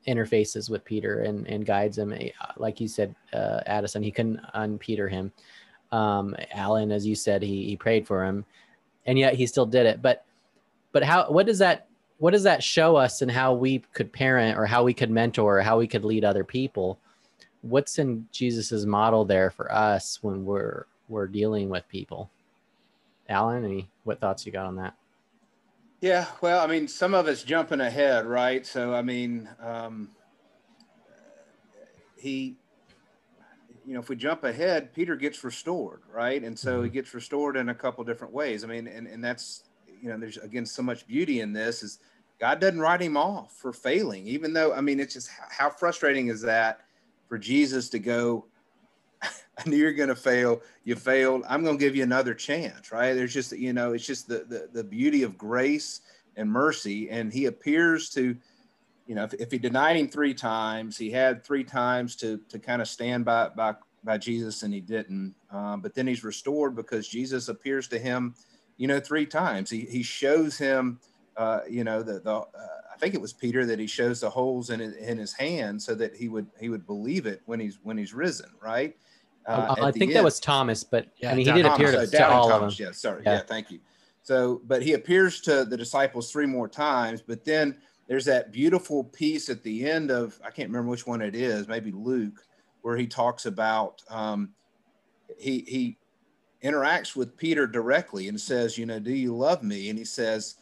interfaces with Peter and and guides him? Eh, Like you said, uh, Addison, he couldn't unpeter him. Um, Alan, as you said, he, he prayed for him and yet he still did it. But, but how, what does that, what does that show us and how we could parent or how we could mentor or how we could lead other people? What's in Jesus's model there for us when we're, we're dealing with people? Alan, any, what thoughts you got on that? Yeah, well, I mean, some of it's jumping ahead, right? So, I mean, um, he, you know, if we jump ahead, Peter gets restored, right? And so he mm-hmm. gets restored in a couple different ways. I mean, and, and that's, you know, there's again so much beauty in this is God doesn't write him off for failing, even though, I mean, it's just how frustrating is that for Jesus to go, I knew you're going to fail. You failed. I'm going to give you another chance, right? There's just, you know, it's just the, the, the beauty of grace and mercy. And he appears to, you know, if, if he denied him three times, he had three times to, to kind of stand by, by, by Jesus and he didn't. Um, but then he's restored because Jesus appears to him, you know, three times. He, he shows him, uh, you know, the, the, uh, I think it was Peter that he shows the holes in his, in his hand so that he would, he would believe it when he's, when he's risen. Right. Uh, I think that was Thomas, but yeah, I mean, he did appear to, to all Thomas, of them. Yeah, sorry. Yeah. yeah, thank you. So, but he appears to the disciples three more times, but then there's that beautiful piece at the end of, I can't remember which one it is, maybe Luke, where he talks about, um, he, he interacts with Peter directly and says, you know, do you love me? And he says,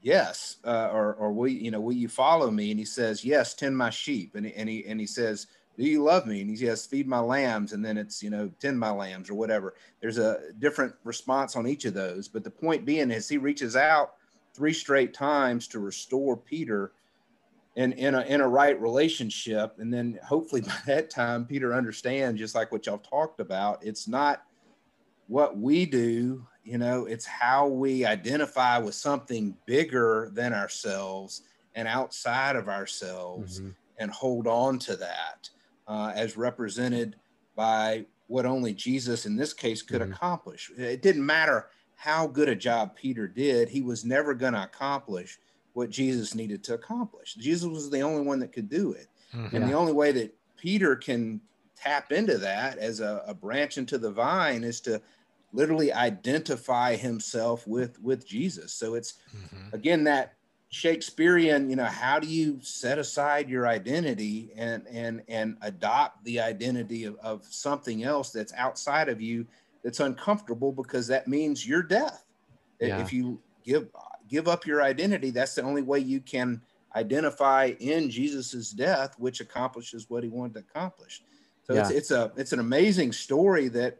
yes. Uh, or, or will, you know, will you follow me? And he says, yes, tend my sheep. And, and he, and he says, do you love me? And he says, feed my lambs. And then it's, you know, tend my lambs or whatever. There's a different response on each of those. But the point being is he reaches out three straight times to restore Peter in, in, a, in a right relationship. And then hopefully by that time, Peter understands, just like what y'all talked about, it's not what we do, you know, it's how we identify with something bigger than ourselves and outside of ourselves mm-hmm. and hold on to that uh, as represented by what only Jesus in this case could mm-hmm. accomplish. It didn't matter how good a job Peter did, he was never going to accomplish what Jesus needed to accomplish. Jesus was the only one that could do it. Mm-hmm. And the only way that Peter can tap into that as a, a branch into the vine is to literally identify himself with with Jesus. So it's mm-hmm. again that Shakespearean, you know, how do you set aside your identity and and and adopt the identity of, of something else that's outside of you that's uncomfortable because that means your death. Yeah. If you give give up your identity, that's the only way you can identify in Jesus's death, which accomplishes what he wanted to accomplish. So yeah. it's it's a it's an amazing story that,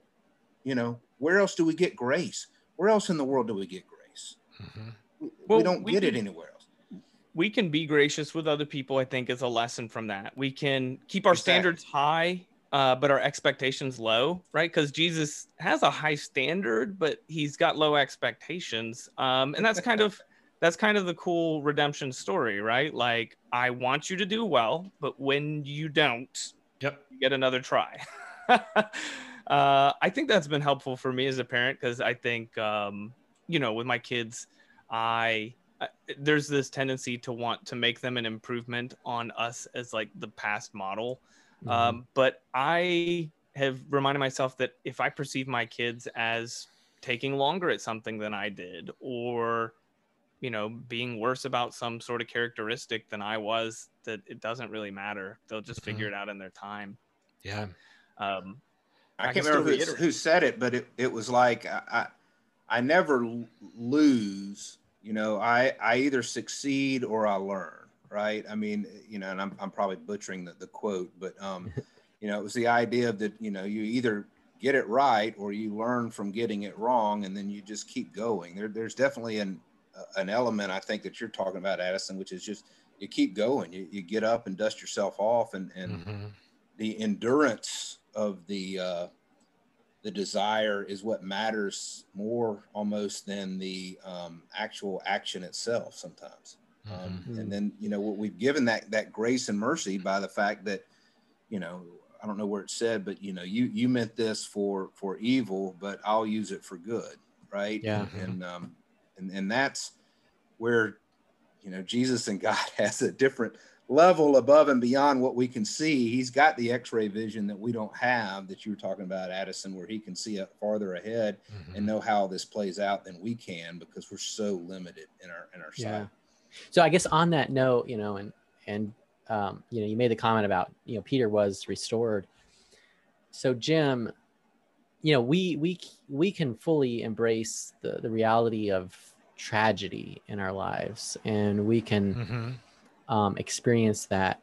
you know, where else do we get grace? Where else in the world do we get grace? Mm-hmm. We, well, we don't we get it anywhere we can be gracious with other people i think is a lesson from that. We can keep our exactly. standards high uh, but our expectations low right? Because jesus has a high standard but he's got low expectations. Um, and that's kind of that's kind of the cool redemption story right? Like i want you to do well but when you don't yep. you get another try. Uh, i think that's been helpful for me as a parent because i think um, you know with my kids i there's this tendency to want to make them an improvement on us as like the past model. Mm-hmm. Um, but I have reminded myself that if I perceive my kids as taking longer at something than I did, or you know, being worse about some sort of characteristic than I was, that it doesn't really matter. They'll just mm-hmm. figure it out in their time. Yeah. Um, I, I can't remember who, who, said it, but it, it was like I, I, I never lose you know i i either succeed or i learn right? I mean you know and i'm, I'm probably butchering the, the quote but um you know it was the idea of that you know you either get it right or you learn from getting it wrong and then you just keep going. There, there's definitely an an element i think that you're talking about addison which is just you keep going. You, you get up and dust yourself off and and mm-hmm. the endurance of the uh the desire is what matters more almost than the um, actual action itself sometimes um, mm-hmm. and then you know what we've given that that grace and mercy by the fact that you know i don't know where it said but you know you you meant this for for evil but i'll use it for good right yeah and mm-hmm. um and and that's where you know jesus and god has a different level above and beyond what we can see. He's got the X-ray vision that we don't have that you were talking about, Addison, where he can see it farther ahead mm-hmm. and know how this plays out than we can because we're so limited in our in our yeah. sight. So I guess on that note, you know, and and um, you know, you made the comment about you know Peter was restored. So Jim, you know, we we we can fully embrace the the reality of tragedy in our lives, and we can. Mm-hmm um, experience that.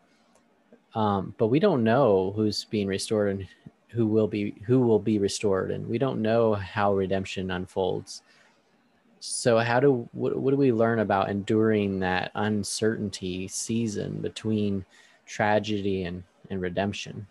Um, but we don't know who's being restored and who will be who will be restored, and we don't know how redemption unfolds. So, how do what, what do we learn about enduring that uncertainty season between tragedy and and redemption?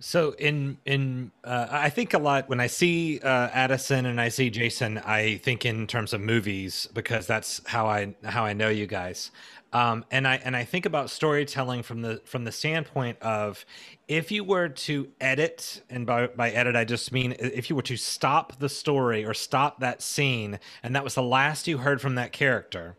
So in in uh, I think a lot when I see uh, Addison and I see Jason, I think in terms of movies because that's how I how I know you guys. Um, and I and I think about storytelling from the from the standpoint of if you were to edit, and by, by edit I just mean if you were to stop the story or stop that scene, and that was the last you heard from that character,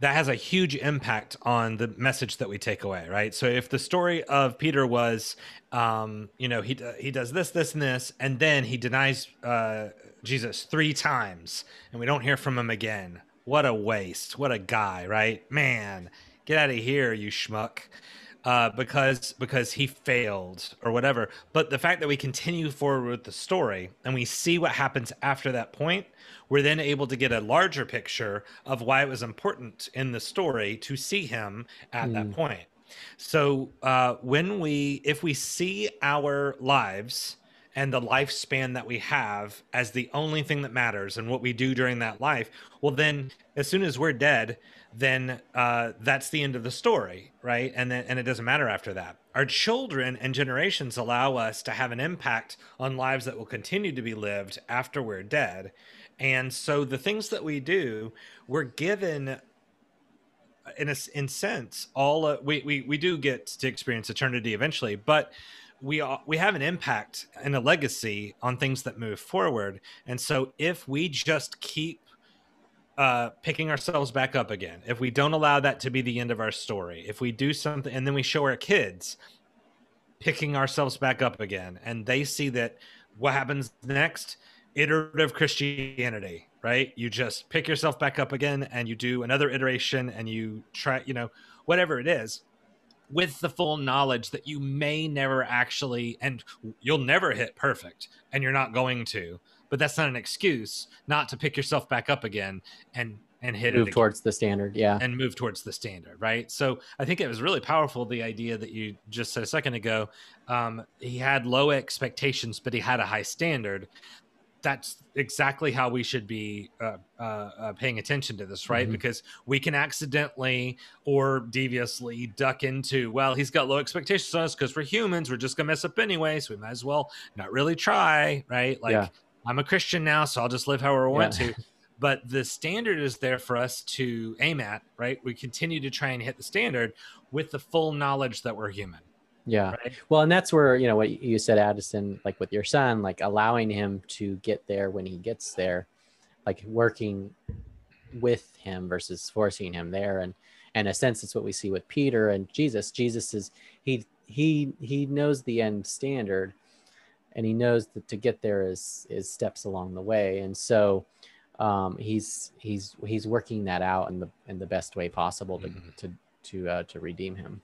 that has a huge impact on the message that we take away, right? So if the story of Peter was, um, you know, he he does this, this, and this, and then he denies uh, Jesus three times, and we don't hear from him again what a waste. What a guy, right? Man, get out of here, you schmuck. Uh, because because he failed or whatever. But the fact that we continue forward with the story and we see what happens after that point, we're then able to get a larger picture of why it was important in the story to see him at mm. that point. So uh, when we, if we see our lives and the lifespan that we have as the only thing that matters and what we do during that life, well, then as soon as we're dead, then uh, that's the end of the story, right? And then and it doesn't matter after that. Our children and generations allow us to have an impact on lives that will continue to be lived after we're dead. And so the things that we do, we're given in a in sense all uh, we, we we do get to experience eternity eventually but we we have an impact and a legacy on things that move forward. And so if we just keep uh, picking ourselves back up again, if we don't allow that to be the end of our story, if we do something and then we show our kids picking ourselves back up again, and they see that what happens next, iterative Christianity, right? You just pick yourself back up again and you do another iteration and you try, you know, whatever it is with the full knowledge that you may never actually and you'll never hit perfect and you're not going to but that's not an excuse not to pick yourself back up again and and hit move it towards the standard yeah. And move towards the standard right? So i think it was really powerful the idea that you just said a second ago. Um, he had low expectations but he had a high standard that's exactly how we should be uh, uh, uh, paying attention to this, right? Mm-hmm. Because we can accidentally or deviously duck into, well, he's got low expectations on us because we're humans, we're just gonna mess up anyway, so we might as well not really try, right? Like yeah. I'm a Christian now, so I'll just live however I want yeah. to. But the standard is there for us to aim at, right? We continue to try and hit the standard with the full knowledge that we're human. Yeah. Right? Well, and that's where, you know, what you said, Addison, like with your son, like allowing him to get there when he gets there, like working with him versus forcing him there. And, and a sense, it's what we see with Peter and Jesus. Jesus is, he, he, he knows the end standard and he knows that to get there is, is steps along the way. And so, um, he's, he's, he's working that out in the, in the best way possible to, mm-hmm. to, to, uh, to redeem him.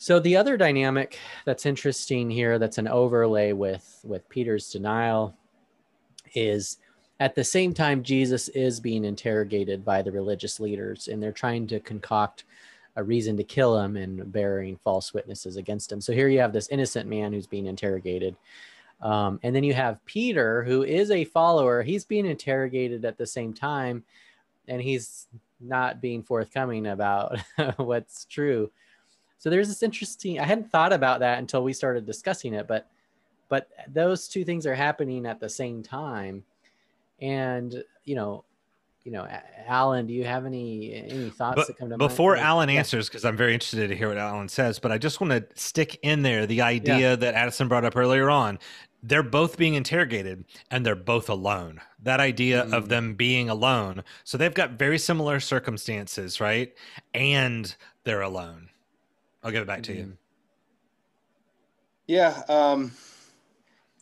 So the other dynamic that's interesting here, that's an overlay with with Peter's denial, is at the same time Jesus is being interrogated by the religious leaders, and they're trying to concoct a reason to kill him and bearing false witnesses against him. So here you have this innocent man who's being interrogated. Um, and then you have Peter, who is a follower. He's being interrogated at the same time, and he's not being forthcoming about what's true. So there's this interesting. I hadn't thought about that until we started discussing it, but but those two things are happening at the same time, and you know, you know, Alan, do you have any any thoughts but that come to before mind? Before Alan yeah. answers? Because I'm very interested to hear what Alan says, but I just want to stick in there the idea yeah. that Addison brought up earlier on. they're both being interrogated and they're both alone. That idea mm. of them being alone. So they've got very similar circumstances, right? And they're alone. I'll give it back to you. Yeah. Um,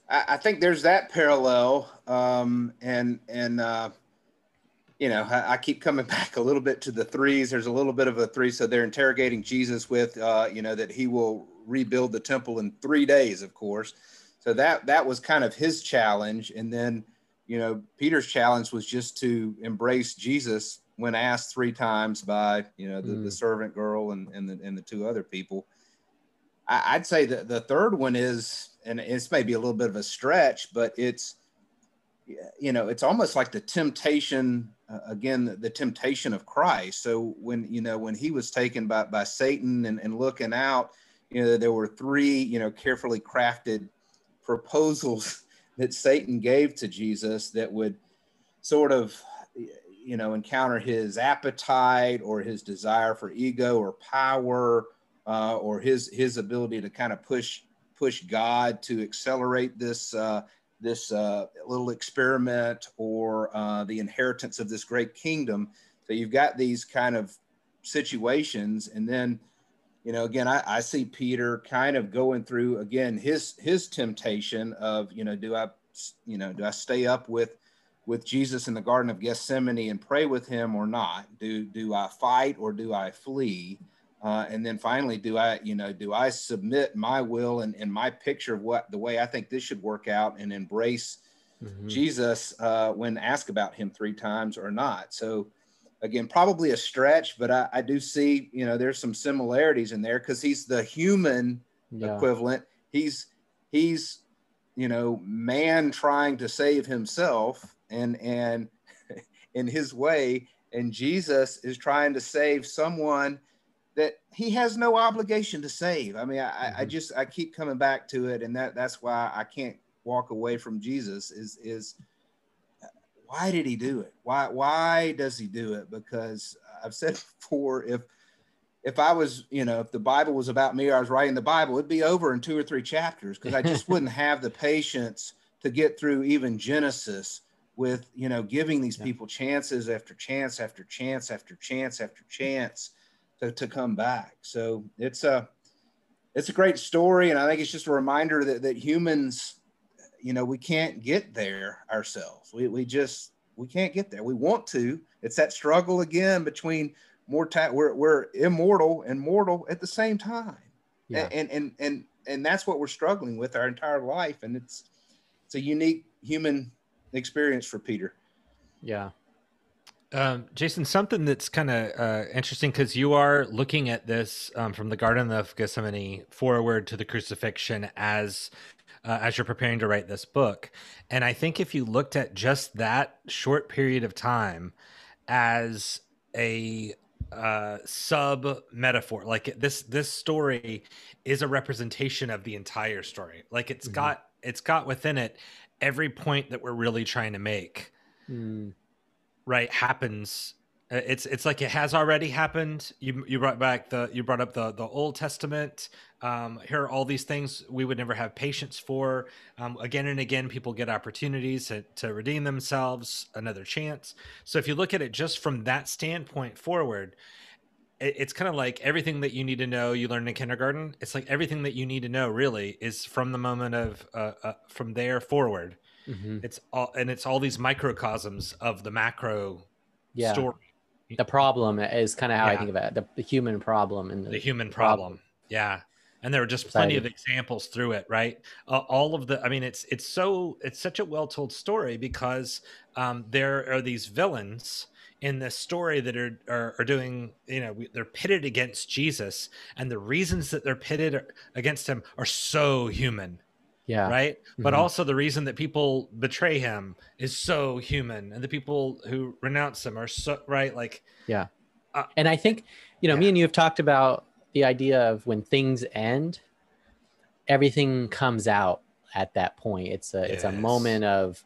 I, I, think there's that parallel. Um, and, and, uh, you know, I, I, keep coming back a little bit to the threes. There's a little bit of a three. So they're interrogating Jesus with, uh, you know, that he will rebuild the temple in three days, of course. So that that was kind of his challenge. And then, you know, Peter's challenge was just to embrace Jesus when asked three times by, you know, the, mm. the servant girl and, and, the, and the two other people. I, would say that the third one is, and it's maybe a little bit of a stretch, but it's, you know, it's almost like the temptation uh, again the, the, temptation of christ so when you know when he was taken by, by satan and, and looking out you know there were three you know carefully crafted proposals that satan gave to jesus that would sort of you know encounter his appetite or his desire for ego or power uh, or his his ability to kind of push push god to accelerate this uh, this uh, little experiment or uh, the inheritance of this great kingdom. So you've got these kind of situations, and then you know again I, I, see Peter kind of going through again his his temptation of you know do I you know do I stay up with with Jesus in the Garden of Gethsemane and pray with him or not? Do do I fight or do I flee? Uh, and then finally, do I, you know, do I submit my will and, and my picture of what the way I think this should work out and embrace mm-hmm. Jesus uh, when asked about him three times or not? So, again, probably a stretch, but I, I do see, you know, there's some similarities in there because he's the human yeah. equivalent. He's he's you know man trying to save himself and and in his way, and Jesus is trying to save someone that he has no obligation to save. I mean, I, mm-hmm. I just I keep coming back to it, and that that's why I can't walk away from Jesus. Is is why did he do it? Why why does he do it? Because I've said before, if if I was, you know, if the Bible was about me, or I was writing the Bible, it'd be over in two or three chapters because I just wouldn't have the patience to get through even Genesis with, you know, giving these people chances after chance after chance after chance after chance to, to come back. So it's a it's a great story, and I think it's just a reminder that that humans, you know, we can't get there ourselves. We we just we can't get there. We want to. It's that struggle again between mortal. We're we're immortal and mortal at the same time, yeah. and and and and that's what we're struggling with our entire life, and it's it's a unique human experience for Peter. Yeah, um, Jason, something that's kind of uh, interesting because you are looking at this um, from the Garden of Gethsemane forward to the crucifixion as uh, as you're preparing to write this book, and I think if you looked at just that short period of time as a uh, sub metaphor, like this this story is a representation of the entire story. Like it's mm-hmm. got it's got within it every point that we're really trying to make. Mm right happens uh, it's it's like it has already happened you you brought back the you brought up the the old testament um here are all these things we would never have patience for um, again and again people get opportunities to, to redeem themselves another chance so if you look at it just from that standpoint forward it, it's kind of like everything that you need to know you learned in kindergarten it's like everything that you need to know really is from the moment of uh, uh from there forward Mm-hmm. It's all and it's all these microcosms of the macro yeah. story. The problem is kind of how yeah. I think of it. The, the human problem and the, the human problem. problem. Yeah. And there are just plenty of examples through it, right? Uh, all of the, I mean, it's it's so it's such a well told story because um, there are these villains in this story that are, are, are doing you know they're pitted against jesus and the reasons that they're pitted against him are so human yeah right mm-hmm. but also the reason that people betray him is so human and the people who renounce him are so right like yeah uh, and i think you know yeah. me and you have talked about the idea of when things end everything comes out at that point it's a yes. it's a moment of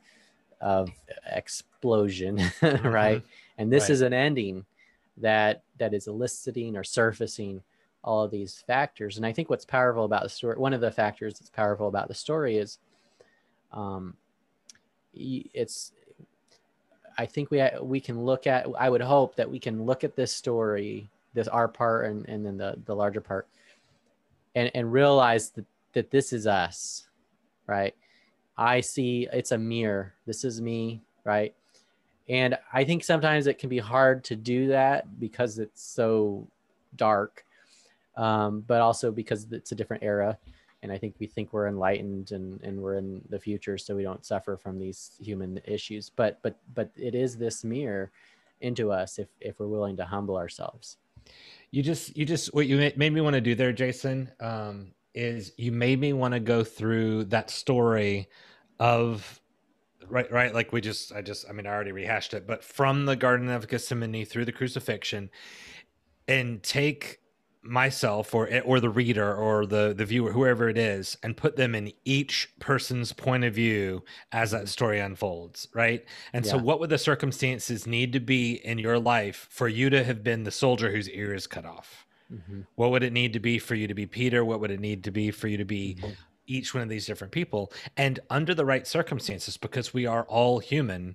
of explosion mm-hmm. right and this right. is an ending that that is eliciting or surfacing all of these factors. And I think what's powerful about the story, one of the factors that's powerful about the story is um, it's I think we we can look at. I would hope that we can look at this story, this our part, and and then the the larger part, and and realize that that this is us, right? I see it's a mirror. This is me, right? And I think sometimes it can be hard to do that because it's so dark, um, but also because it's a different era and i think we think we're enlightened and and we're in the future so we don't suffer from these human issues but but but it is this mirror into us if if we're willing to humble ourselves you just you just what you made me want to do there jason um is you made me want to go through that story of right right? Like we just i just i mean i already rehashed it but from the garden of gethsemane through the crucifixion and take myself or or the reader or the the viewer whoever it is and put them in each person's point of view as that story unfolds right and yeah. so what would the circumstances need to be in your life for you to have been the soldier whose ear is cut off mm-hmm. what would it need to be for you to be peter what would it need to be for you to be mm-hmm. each one of these different people and under the right circumstances because we are all human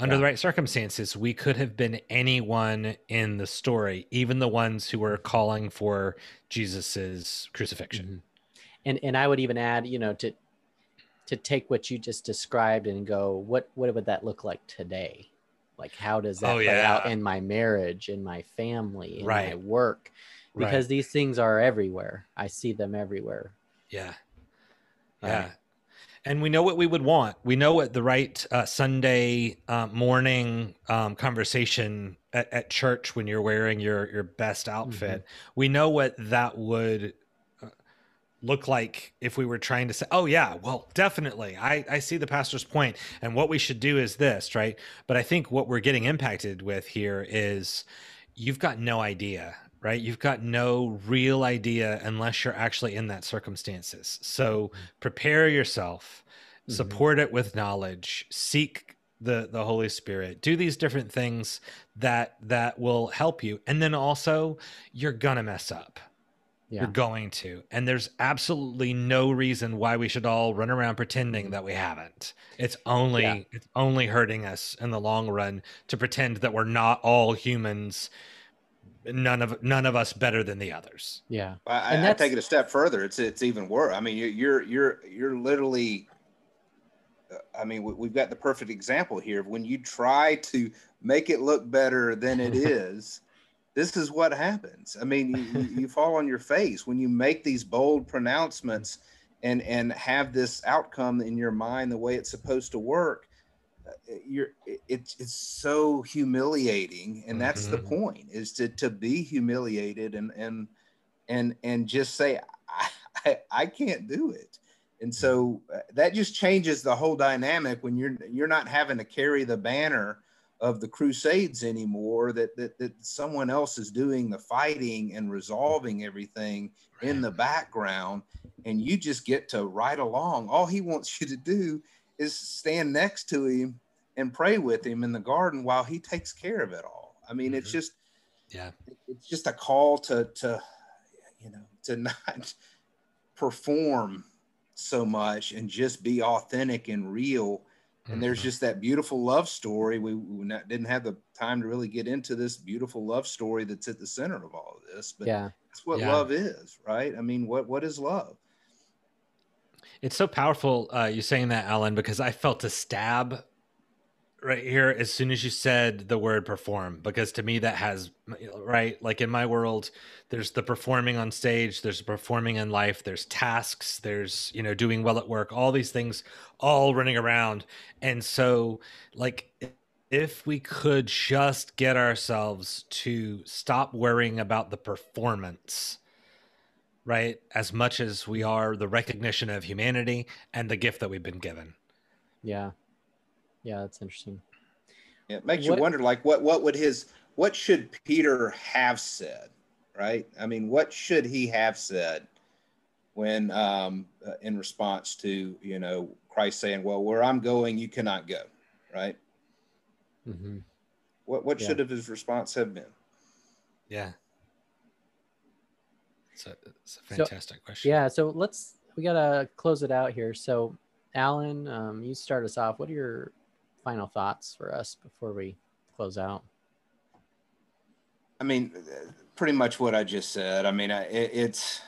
under yeah. the right circumstances, we could have been anyone in the story, even the ones who were calling for Jesus's crucifixion. Mm-hmm. And and I would even add, you know, to to take what you just described and go, what what would that look like today? Like how does that oh, play yeah. out in my marriage, in my family, in right. my work? Because right. these things are everywhere. I see them everywhere. Yeah. Yeah and we know what we would want. We know what the right uh, Sunday uh, morning um, conversation at, at, church when you're wearing your your best outfit. Mm-hmm. We know what that would uh, look like if we were trying to say, "Oh yeah, well, definitely, I I see the pastor's point, and what we should do is this, right?" But I think what we're getting impacted with here is you've got no idea right? You've got no real idea unless you're actually in that circumstances. So mm-hmm. prepare yourself, mm-hmm. support it with knowledge, seek the the Holy Spirit. Do these different things that that will help you. And then also you're gonna mess up. Yeah. You're going to. And there's absolutely no reason why we should all run around pretending mm-hmm. that we haven't. It's only yeah. it's only hurting us in the long run to pretend that we're not all humans none of none of us better than the others. Yeah, I, and I, I take it a step further. It's it's even worse. I mean, you're you're you're literally. Uh, I mean, we've got the perfect example here. When you try to make it look better than it is, this is what happens. I mean, you, you fall on your face when you make these bold pronouncements and and have this outcome in your mind the way it's supposed to work you're it's it's so humiliating and that's mm-hmm. the point is to to be humiliated and and and and just say I, I, I can't do it. And so uh, that just changes the whole dynamic when you're you're not having to carry the banner of the crusades anymore that that, that someone else is doing the fighting and resolving everything in the background and you just get to ride along. All he wants you to do is stand next to him and pray with him in the garden while he takes care of it all. I mean, mm-hmm. it's just yeah, it's just a call to to you know to not perform so much and just be authentic and real. And mm-hmm. there's just that beautiful love story. We, we not, didn't have the time to really get into this beautiful love story that's at the center of all of this, but yeah, that's what yeah. love is, right? I mean, what what is love? It's so powerful uh, you saying that, Alan, because I felt a stab right here as soon as you said the word perform because to me that has right like in my world there's the performing on stage there's performing in life there's tasks there's you know doing well at work all these things all running around. And so like if we could just get ourselves to stop worrying about the performance right as much as we are the recognition of humanity and the gift that we've been given. Yeah. Yeah that's interesting. It makes what, you wonder like what what would his what should peter have said right? I mean what should he have said when um uh, in response to you know christ saying well where i'm going you cannot go right? Mm-hmm. what what yeah. should have his response have been? Yeah it's a, it's a fantastic so, question yeah so let's we gotta close it out here so Alan, um, you start us off. What are your final thoughts for us before we close out? I mean, pretty much what I just said. I mean, it, it's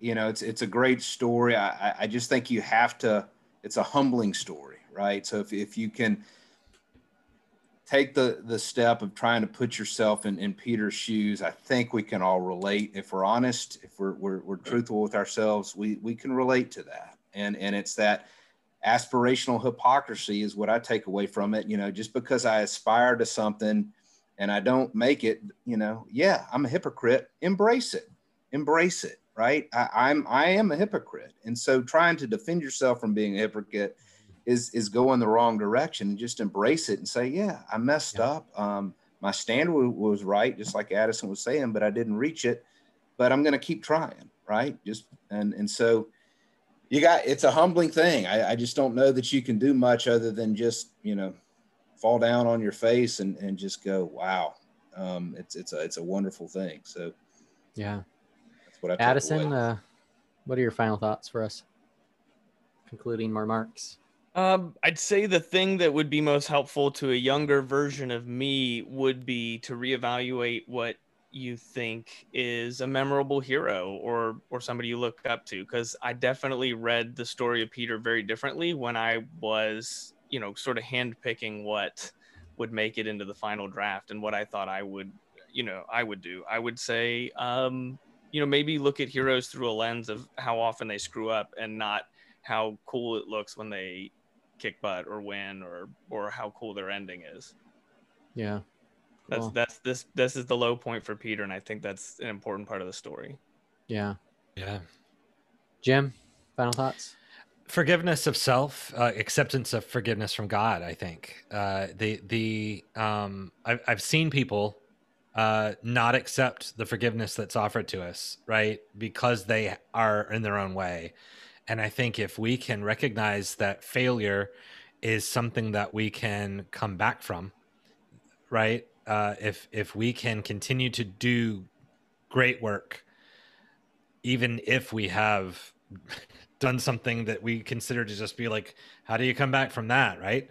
you know, it's it's a great story. I I just think you have to. It's a humbling story, right? So if if you can take the the step of trying to put yourself in, in Peter's shoes, I think we can all relate. If we're honest, if we're, we're, we're truthful with ourselves, we, we can relate to that. And, and it's that aspirational hypocrisy is what I take away from it. You know, just because I aspire to something and I don't make it, you know, yeah, I'm a hypocrite. Embrace it. Embrace it. Right. I, I'm, I am a hypocrite. And so trying to defend yourself from being a hypocrite is is going the wrong direction and just embrace it and say, yeah, I messed yeah. up. Um, my standard was right, just like Addison was saying, but I didn't reach it. But I'm going to keep trying, right? Just and and so you got it's a humbling thing. I, I just don't know that you can do much other than just you know fall down on your face and and just go, wow, um, it's it's a it's a wonderful thing. So yeah, that's what I Addison. Uh, what are your final thoughts for us? Concluding remarks. Um, I'd say the thing that would be most helpful to a younger version of me would be to reevaluate what you think is a memorable hero or or somebody you look up to because I definitely read the story of Peter very differently when I was, you know, sort of handpicking what would make it into the final draft and what I thought I would, you know, I would do. I would say um, you know, maybe look at heroes through a lens of how often they screw up and not how cool it looks when they kick butt or win or or how cool their ending is. Yeah. Cool. That's that's this this is the low point for Peter and I think that's an important part of the story. Yeah. Yeah. Jim, final thoughts? Forgiveness of self, uh, acceptance of forgiveness from God. I think uh, the the um, I've I've seen people uh, not accept the forgiveness that's offered to us, right? Because they are in their own way. And I think if we can recognize that failure is something that we can come back from, right? Uh, if if we can continue to do great work, even if we have done something that we consider to just be like, how do you come back from that, right?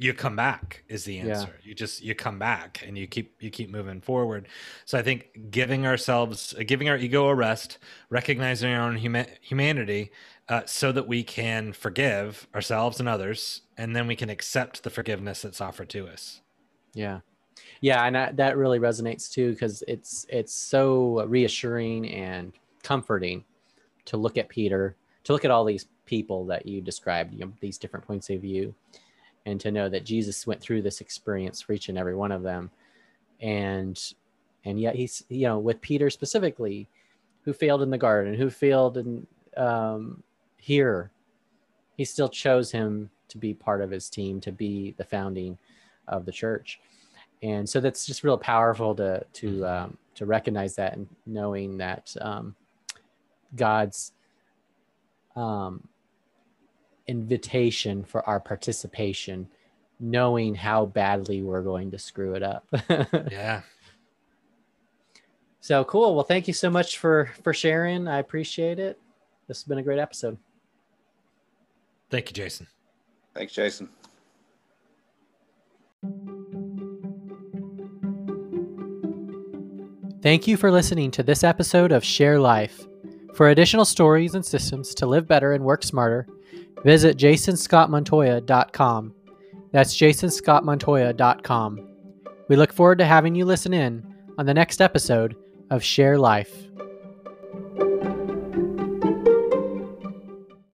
You come back is the answer. Yeah. You just you come back and you keep you keep moving forward. So I think giving ourselves, giving our ego a rest, recognizing our own huma- humanity, uh, so that we can forgive ourselves and others, and then we can accept the forgiveness that's offered to us. Yeah, yeah, and that, that really resonates too because it's it's so reassuring and comforting to look at Peter, to look at all these people that you described, you know, these different points of view, and to know that Jesus went through this experience for each and every one of them, and and yet he's you know with Peter specifically, who failed in the garden, who failed in um, here, he still chose him to be part of his team, to be the founding of the church. And so that's just real powerful to to mm-hmm. um, to recognize that and knowing that um, God's um, invitation for our participation, knowing how badly we're going to screw it up. yeah. So cool. Well, thank you so much for for sharing. I appreciate it. This has been a great episode. Thank you, Jason. Thanks, Jason. Thank you for listening to this episode of Share Life. For additional stories and systems to live better and work smarter, visit jasonscottmontoya.com. That's jasonscottmontoya.com. We look forward to having you listen in on the next episode of Share Life.